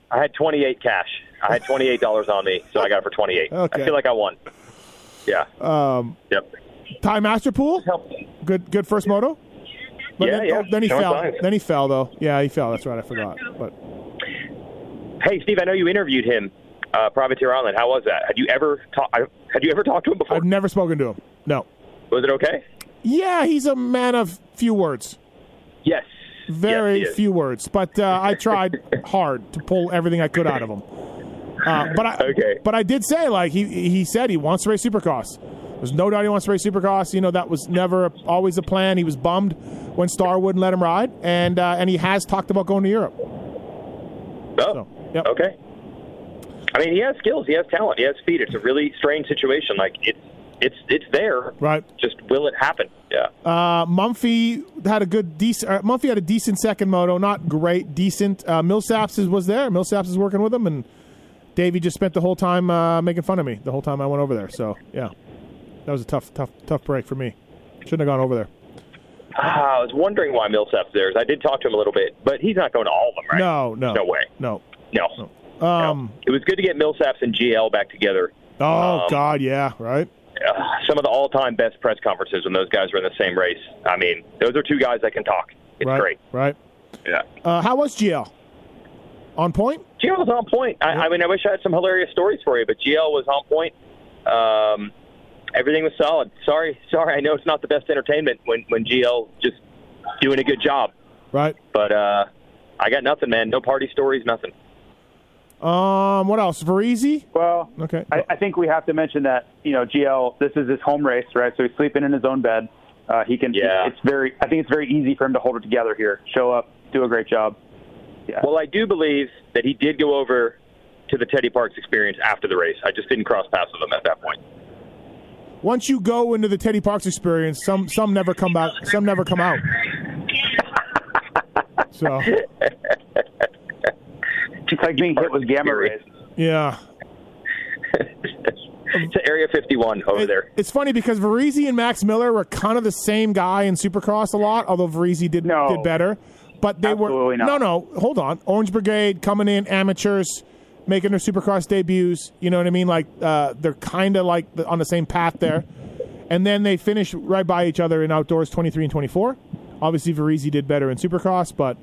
I had twenty eight cash. I had twenty eight dollars on me, so I got it for twenty eight. Okay. I feel like I won. Yeah. Um, Yep. Ty Masterpool, good, good first moto. But Yeah, then, yeah. oh, then he Showing fell. Then he fell though. Yeah, he fell. That's right. I forgot. But Hey, Steve, I know you interviewed him, uh, Privateer Island. How was that? Had you ever ta- had you ever talked to him before? I've never spoken to him. No. Was it okay? Yeah, he's a man of few words. Yes. Very Yes, few words. But uh, I tried hard to pull everything I could out of him. Uh, but I, Okay. but I did say like he he said he wants to race Supercross. There's no doubt he wants to race Supercross. You know that was never always a plan. He was bummed when Star wouldn't let him ride, and uh, and he has talked about going to Europe. Oh, So, yep. okay. I mean, he has skills. He has talent. He has speed. It's a really strange situation. Like it's it's it's there. Right. Just will it happen? Yeah. Uh, Mumphy had a good decent. Uh, Mumphy had a decent second moto, not great, decent. Uh, Millsaps is, was there. Millsaps is working with him, and Davi just spent the whole time uh, making fun of me the whole time I went over there. So yeah, that was a tough, tough, tough break for me. Shouldn't have gone over there. Ah, I was wondering why Millsap's there. I did talk to him a little bit, but he's not going to all of them, right? No, no, no way. no. No. Um, no. It was good to get Millsaps and GL back together. Oh Um, God, yeah, right. Uh, some of the all-time best press conferences when those guys were in the same race. I mean, those are two guys that can talk. It's right, great. right. Yeah. Uh, how was GL? On point? GL was on point. I, I mean, I wish I had some hilarious stories for you, but GL was on point. Um, everything was solid. Sorry, sorry. I know it's not the best entertainment when when GL just doing a good job, Right. but uh, I got nothing, man. No party stories, nothing. Um, what else? Varizi? Well, Okay. I, I think we have to mention that you know GL. This is his home race, right? So he's sleeping in his own bed. Uh, he can. Yeah. It's very. I think it's very easy for him to hold it together here. Show up, do a great job. Yeah. Well, I do believe that he did go over to the Teddy Parks experience after the race. I just didn't cross paths with him at that point. Once you go into the Teddy Parks experience, some some never come back. Some never come out. So It's like being hit with gamma rays. yeah, it's Area 51 over It- there. It's funny because Varizi and Max Miller were kind of the same guy in Supercross a lot, although Varizi did No. did better. But they were not. no, no. Hold on, Orange Brigade coming in amateurs, making their Supercross debuts. You know what I mean? Like uh, they're kind of like the, on the same path there, and then they finish right by each other in outdoors, twenty three and twenty four. Obviously, Varizi did better in Supercross, but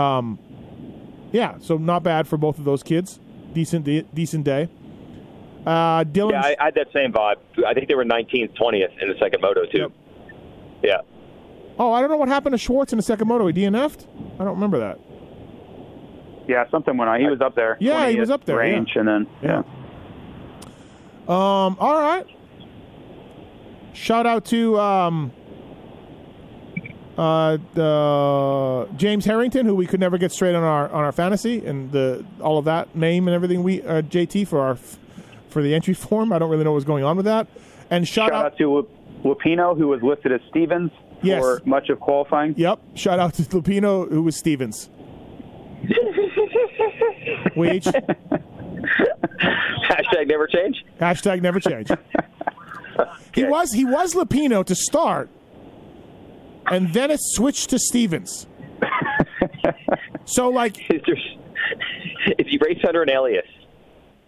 um, yeah, so not bad for both of those kids. Decent, de- decent day. Uh, Dylan, Yeah, I, I had that same vibe. I think they were 19th, 20th in the second moto too. Yep. Yeah. Oh, I don't know what happened to Schwartz in the second moto. He DNF'd? I don't remember that. Yeah, something went on. He was up there. Yeah, he was up there, Range, and then Yeah. yeah. Um, all right. Shout out to um, uh, the James Harrington, who we could never get straight on our on our fantasy and the all of that name and everything. We uh, JT for our for the entry form. I don't really know what's going on with that. And shout, Shout out to Lup- Lupino, who was listed as Stevens Yes. for much of qualifying. Yep. Shout out to Lupino, who was Stevens. Weege. Hashtag never change. Hashtag never change. He was he was Lupino to start, and then it switched to Stevens. so like Is there, if you race under an alias,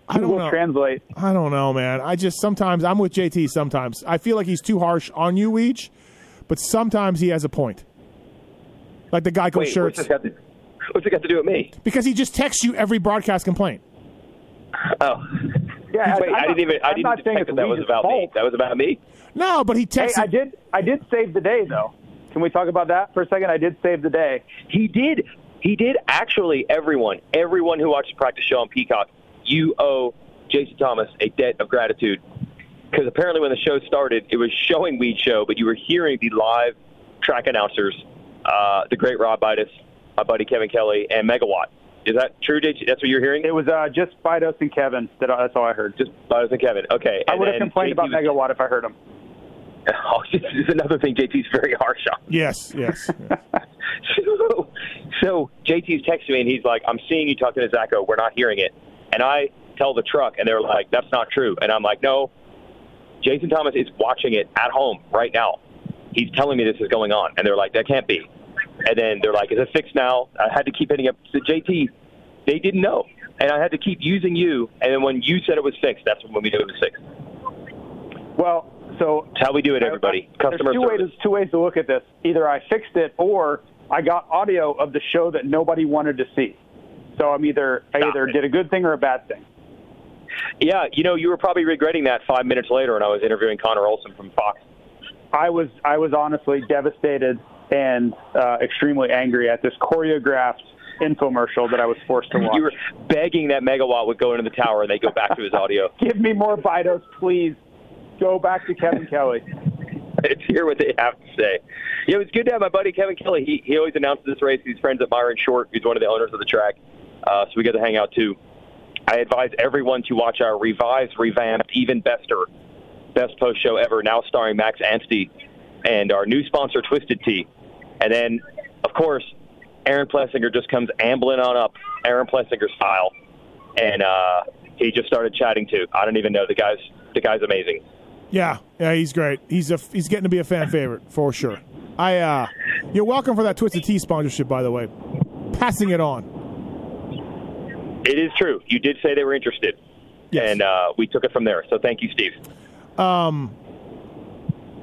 I don't know. Translate. I don't know, man. I just sometimes I'm with JT. Sometimes I feel like he's too harsh on you, Weege, but sometimes he has a point. Like the guy goes wait, shirts what's this, got to, what's it got to do with me? because he just texts you every broadcast complaint. Oh, Yeah, wait, I'm I didn't even I I'm didn't not saying it's that that was Weege's about me. That was about me. No, but he Hey, texts. I did. I did save the day though. Can we talk about that for a second? I did save the day. He did. He did actually. Everyone, everyone who watched the practice show on Peacock, you owe Jason Thomas a debt of gratitude. Because apparently, when the show started, it was showing Weege Show, but you were hearing the live track announcers, uh, the great Rob Buydos, my buddy Kevin Kelly, and Megawatt. Is that true? JT? That's what you're hearing? It was uh, just Buydos and Kevin. That that's all I heard. Just Buydos and Kevin. Okay. I and would have then complained about was- Megawatt if I heard him. Oh, this is another thing JT's very harsh on. yes, yes. yes. so, so JT's texting me and he's like, I'm seeing you talking to Zacho. We're not hearing it. And I tell the truck and they're like, that's not true. And I'm like, no, Jason Thomas is watching it at home right now. He's telling me this is going on. And they're like, that can't be. And then they're like, is it fixed now? I had to keep hitting up to JT. They didn't know. And I had to keep using you. And then when you said it was fixed, that's when we knew it was fixed. Well, so That's how we do it, everybody. Customer There's two service. ways, two ways to look at this. Either I fixed it, or I got audio of the show that nobody wanted to see. So I'm either I either it. did a good thing or a bad thing. Yeah, you know, you were probably regretting that five minutes later when I was interviewing Connor Olson from Fox. I was I was honestly devastated and uh, extremely angry at this choreographed infomercial that I was forced to watch. You were begging that megawatt would go into the tower and they go back to his audio. Give me more Buydos, please. Go back to Kevin Kelly. Let's hear what they have to say. Yeah, it was good to have my buddy Kevin Kelly. He he always announces this race. He's friends at Myron Short, who's one of the owners of the track. Uh, so we got to hang out too. I advise everyone to watch our revised, revamped, even bester best post show ever, now starring Max Anstie and our new sponsor Twisted Tea. And then, of course, Aaron Plessinger just comes ambling on up, Aaron Plessinger style, and uh, he just started chatting too. I don't even know the guy's the guy's amazing. Yeah, yeah, he's great. He's a he's getting to be a fan favorite for sure. I uh, you're welcome for that Twisted Tea sponsorship, by the way. Passing it on. It is true. You did say they were interested, Yes. and uh, we took it from there. So thank you, Steve.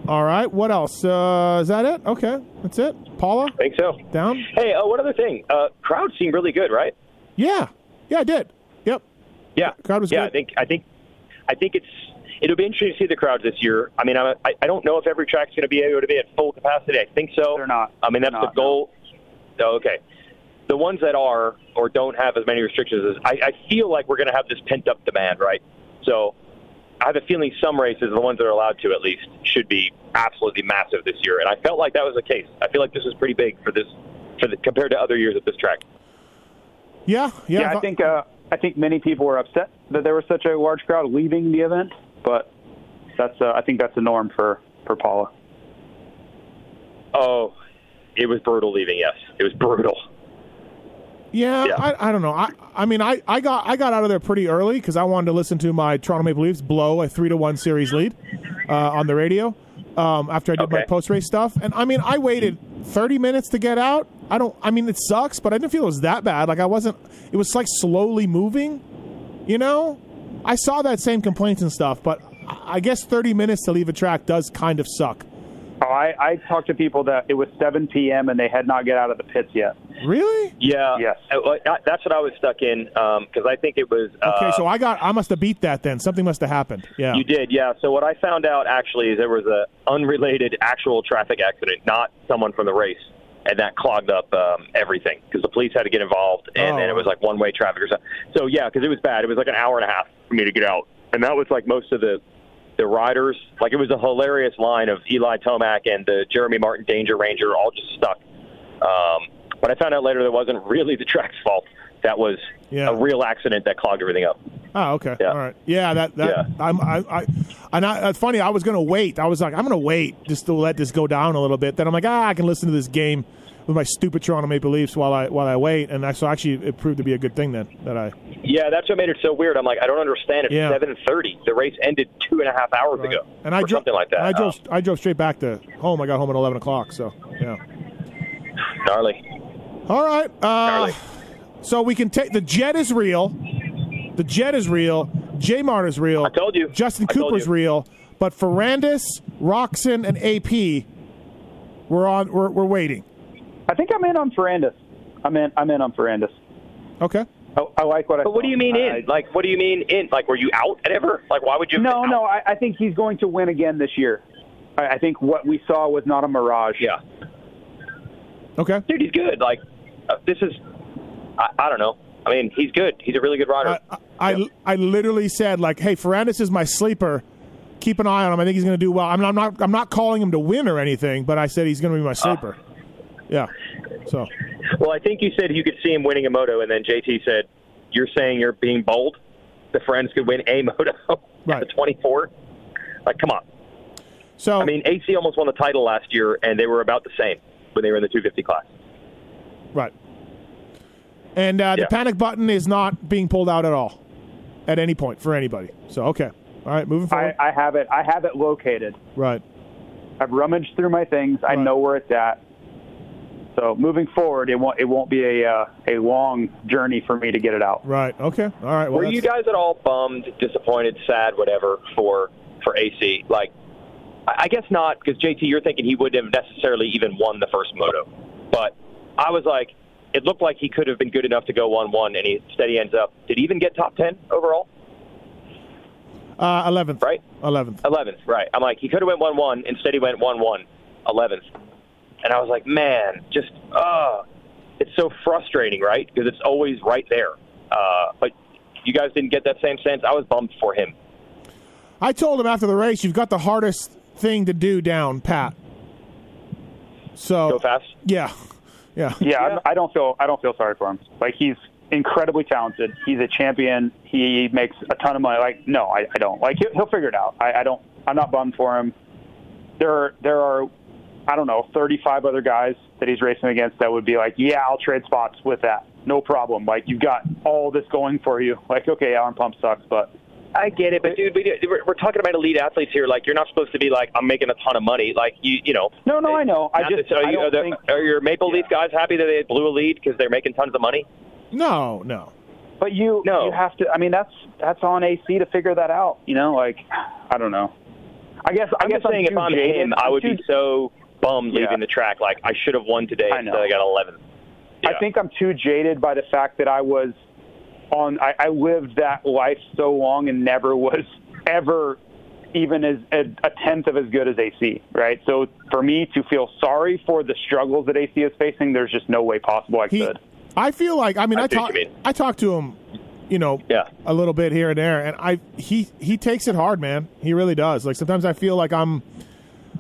All right. What else? Uh, is that it? Okay, that's it. Pala, I think so. down. Hey, uh, one other thing. Uh, crowd seemed really good, right? Yeah, yeah, I did. Yep. Yeah, Crowd was good. yeah. good. I think I think I think it's it'll be interesting to see the crowds this year. I mean, I'm, I I don't know if every track's going to be able to be at full capacity. I think so. They're not. I mean, that's They're the not, goal. Oh, okay. The ones that are or don't have as many restrictions, is I, I feel like we're going to have this pent up demand, right? So I have a feeling some races, the ones that are allowed to at least, should be absolutely massive this year, and I felt like that was the case. I feel like this is pretty big for this, for the, compared to other years at this track. Yeah, yeah. Yeah, I think uh, I think many people were upset that there was such a large crowd leaving the event, but that's uh, I think that's the norm for for Pala. Oh, it was brutal leaving. Yes, it was brutal. Yeah, Yeah. I, I don't know. I I mean I, I got I got out of there pretty early because I wanted to listen to my Toronto Maple Leafs blow a three to one series lead uh, on the radio um, after I did my post race stuff. And I mean I waited thirty minutes to get out. I don't. I mean it sucks, but I didn't feel it was that bad. Like I wasn't. It was like slowly moving. You know, I saw that same complaints and stuff, but I I guess thirty minutes to leave a track does kind of suck. Oh, I, I talked to people that it was 7 p.m. and they had not get out of the pits yet. Really? Yeah. Yes. Uh, well, That's what I was stuck in because I think it was. Uh, Okay, so I got. I must have beat that then. Something must have happened. Yeah. You did, yeah. So what I found out actually is there was a unrelated actual traffic accident, not someone from the race, and that clogged up um, everything because the police had to get involved, and Oh. then it was like one way traffic or something. So yeah, because it was bad. It was like an hour and a half for me to get out, and that was like most of the the riders. Like it was a hilarious line of Eli Tomac and the Jeremy Martin Danger Ranger all just stuck. Um, but I found out later that wasn't really the track's fault. That was Yeah. a real accident that clogged everything up. Oh, okay. Yeah. All right. Yeah, that that Yeah. I'm I, I and I, it's funny. I was gonna wait. I was like, I'm gonna wait just to let this go down a little bit. Then I'm like, ah, I can listen to this game with my stupid Toronto Maple Leafs while I while I wait. And I, so actually, it proved to be a good thing then that I. Yeah, that's what made it so weird. I'm like, I don't understand. It. It's Yeah. 7:30. The race ended two and a half hours ago, And I or drove something like that. I drove Um, I drove straight back to home. I got home at 11 o'clock. So yeah. gnarly. All right. Uh, Gnarly. so we can take the jet is real. The jet is real. J Mart is real. I told you. Justin I Cooper's you. real. But Ferrandis, Roczen, and AP, we're on. We're, we're waiting. I think I'm in on Ferrandis. I'm in. I'm in on Ferrandis. Okay. I, I like what I. But what do you mean I- in? Like, what do you mean in? Like, were you out at ever? Like, why would you? have No, been no. I, I think he's going to win again this year. I, I think what we saw was not a mirage. Yeah, Okay. dude, he's good. Like, uh, this is. I, I don't know. I mean, he's good. He's a really good rider. I, I, I literally said like, "Hey, Ferrandis is my sleeper. Keep an eye on him. I think he's going to do well. I'm, I'm not. I'm not calling him to win or anything, but I said he's going to be my sleeper. Yeah. So well, I think you said you could see him winning a moto, and then JT said, "You're saying you're being bold. The friends could win a moto Right. at the 24. Like, come on. so I mean, AC almost won the title last year, and they were about the same when they were in the 250 class. right. And uh, the panic button is not being pulled out at all, at any point for anybody. So okay. All right, moving forward. I have it. I have it located. right. I've rummaged through my things. I know where it's at. So moving forward, it won't. It won't be a uh, a long journey for me to get it out. Right. Okay. All right. Well, were you guys at all bummed, disappointed, sad, whatever for for AC? Like, I I guess not, because JT, you're thinking he wouldn't have necessarily even won the first moto. But I was like, it looked like he could have been good enough to go one one, and he instead he ends up. Did he even get top ten overall? uh, 11th. Right. 11th. Eleventh, right? I'm like, he could have went one one. Instead, he went one one, eleventh. And I was like, man, just uh it's so frustrating, right? Because it's always right there. Uh, but you guys didn't get that same sense. I was bummed for him. I told him after the race, you've got the hardest thing to do down, Pat. So Go fast. yeah, yeah. Yeah, Yeah. I, I don't feel. I don't feel sorry for him. Like he's incredibly talented. He's a champion. He makes a ton of money. Like no, I, I don't. Like he'll, he'll figure it out. I, I don't. I'm not bummed for him. There are there are I don't know 35 other guys that he's racing against that would be like, yeah, I'll trade spots with that. No problem. Like you've got all this going for you. Like okay, arm pump sucks, but I get it, but dude, we, we're, we're talking about elite athletes here. Like, you're not supposed to be like, I'm making a ton of money. Like, you, you know. No, no, I know. I just that- are, I you, don't are, the, think are your Maple Leaf guys happy that they blew a lead because they're making tons of money? No, no. But you No. you have to. I mean, that's that's on AC to figure that out. You know, like I don't know. I guess I I'm guess just saying, I'm if too I'm jaded. him, I would too- be so bummed Yeah. leaving the track. Like, I should have won today I instead know. I got 11th. I think I'm too jaded by the fact that I was on. I, I lived that life so long and never was ever even as a, a tenth of as good as AC. Right. So for me to feel sorry for the struggles that AC is facing, there's just no way possible I He, could. I feel like I mean I I talk mean. I talked to him, you know, Yeah. a little bit here and there, and I he he takes it hard, man. He really does. Like sometimes I feel like I'm.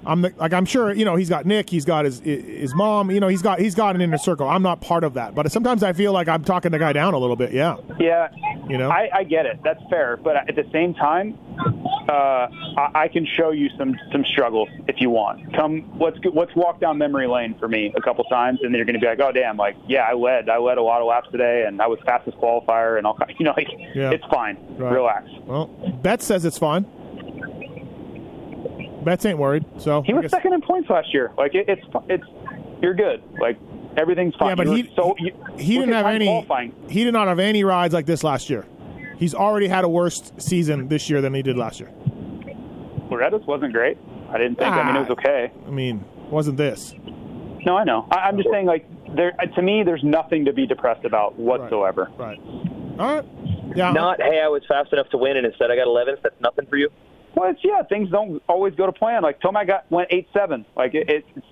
I'm the, like I'm sure you know he's got Nick, he's got his his mom, you know he's got he's got an inner circle. I'm not part of that, but sometimes I feel like I'm talking the guy down a little bit. Yeah, Yeah, You know? I, I get it. That's fair, but at the same time, uh, I, I can show you some some struggles if you want. Come, let's let's walk down memory lane for me a couple times, and then you're going to be like, oh damn, like yeah, I led, I led a lot of laps today, and I was fastest qualifier, and all, you know, like Yeah. it's fine. Right. Relax. well, Bet says it's fine. Betts ain't worried, so He was guess- second in points last year. Like it, it's it's you're good. Like everything's fine. Yeah, but he so you, he didn't have any. qualifying. He did not have any rides like this last year. He's already had a worse season this year than he did last year. Loretta's wasn't great. I didn't think. I mean, it was Ah. okay. I mean, wasn't this? No, I know. I, I'm just saying, like, there to me, there's nothing to be depressed about whatsoever. Right. All right. Yeah. Not, hey, I was fast enough to win, and instead I got 11th. That's nothing for you. Well, it's, yeah, things don't always go to plan. Like Tomac got went eight seven. Like it, it's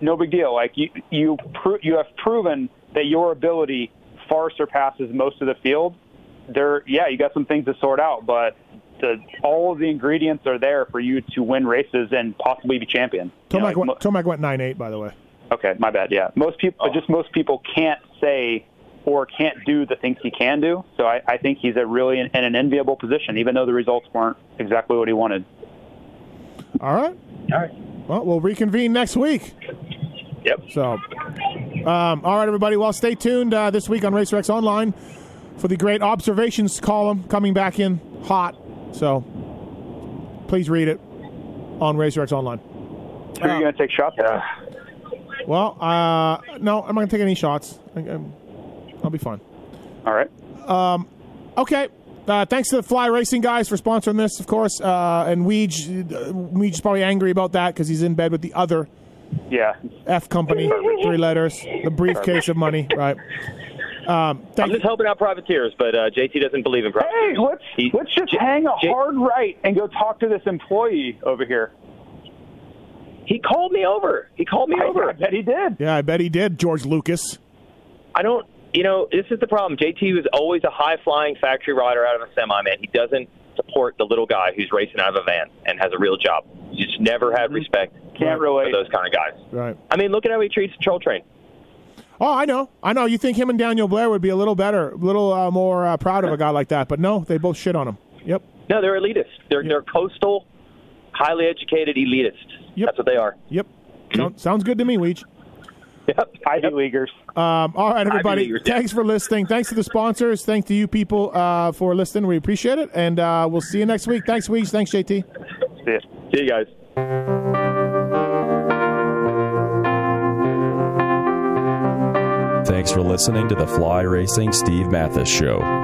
no big deal. Like you you pro- you have proven that your ability far surpasses most of the field. There, yeah, you got some things to sort out, but the all of the ingredients are there for you to win races and possibly be champion. You know, like, went, mo- Tomac went nine eight. By the way. Okay, my bad. Yeah, most people, oh. just most people can't say or can't do the things he can do. So I, I think he's a really in, in an enviable position, even though the results weren't exactly what he wanted. All right. All right. Well, we'll reconvene next week. Yep. So, um, all right, everybody. Well, stay tuned uh, this week on RacerX Online for the great observations column coming back in hot. So, please read it on RacerX Online. Who are you going to take shots at? Well, uh, no, I'm not going to take any shots. I, I'm, I'll be fine. All right. Okay. Uh, thanks to the Fly Racing guys for sponsoring this, of course. Uh, and Weege, uh, Weege is probably angry about that because he's in bed with the other Yeah. F company, three letters, the briefcase of money, right? Um, I'm thank just helping out privateers, but uh, JT doesn't believe in Hey, privateers. let's He- let's just J- hang a J- hard right and go talk to this employee over here. He called me over. He called me I, over. I bet he did. Yeah, I bet he did, George Lucas. I don't, you know, this is the problem. JT was always a high flying factory rider out of a semi, man. He doesn't support the little guy who's racing out of a van and has a real job. He's just never had respect Can't for relate. those kind of guys. Right. I mean, look at how he treats Troll Train. Oh, I know. I know. You think him and Daniel Blair would be a little better, a little uh, more uh, proud of a guy like that, but no, they both shit on him. Yep. No, they're elitist. They're they're coastal, highly educated elitists. Yep. That's what they are. Yep. Sounds good to me, Weege. Yep. Ivy Leaguers. Um, all right, everybody. Leaguers, yeah. Thanks for listening. Thanks to the sponsors. Thanks to you people uh, for listening. We appreciate it. And uh, we'll see you next week. Thanks, Weege. Thanks, JT. See ya. See you guys. Thanks for listening to the Fly Racing Steve Matthes Show.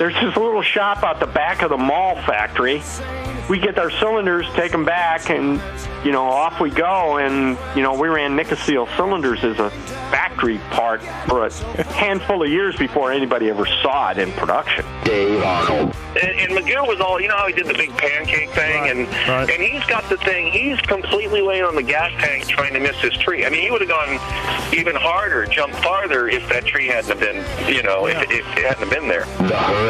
There's this little shop out the back of the Mahle factory. We get our cylinders, take them back, and you know off we go. And you know we ran Nikasil cylinders as a factory part for a handful of years before anybody ever saw it in production. Dave Arnold. And, and McGill was all, you know how he did the big pancake thing, and right. and he's got the thing. He's completely laying on the gas tank trying to miss his tree. I mean, he would have gone even harder, jumped farther if that tree hadn't have been, you know, if, if it hadn't have been there. The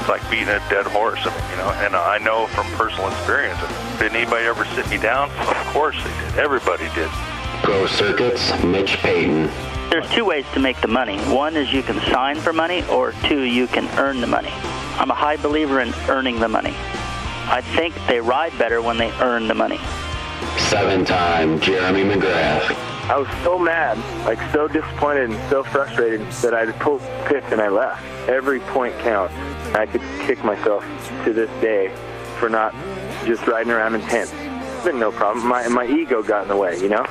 it's like beating a dead horse. I mean, you know, and I know from personal experience. Did anybody ever sit me down? Of course they did. Everybody did. Pro Circuits, Mitch Payton. There's two ways to make the money. One is you can sign for money, or two, you can earn the money. I'm a high believer in earning the money. I think they ride better when they earn the money. Seven time Jeremy McGrath. I was so mad, like so disappointed and so frustrated that I pulled pick and I left. Every point counts. I could kick myself to this day for not just riding around in tents. It's been no problem. My my ego got in the way, you know.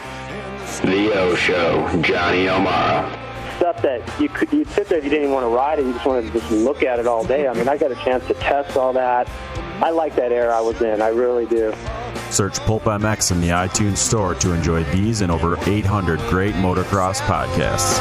The O Show, Johnny O'Mara. Stuff that you could you'd sit there if you didn't even want to ride it, you just wanted to just look at it all day. I mean, I got a chance to test all that. I like that era I was in. I really do. Search Pulp MX in the iTunes store to enjoy these and over 800 great motocross podcasts.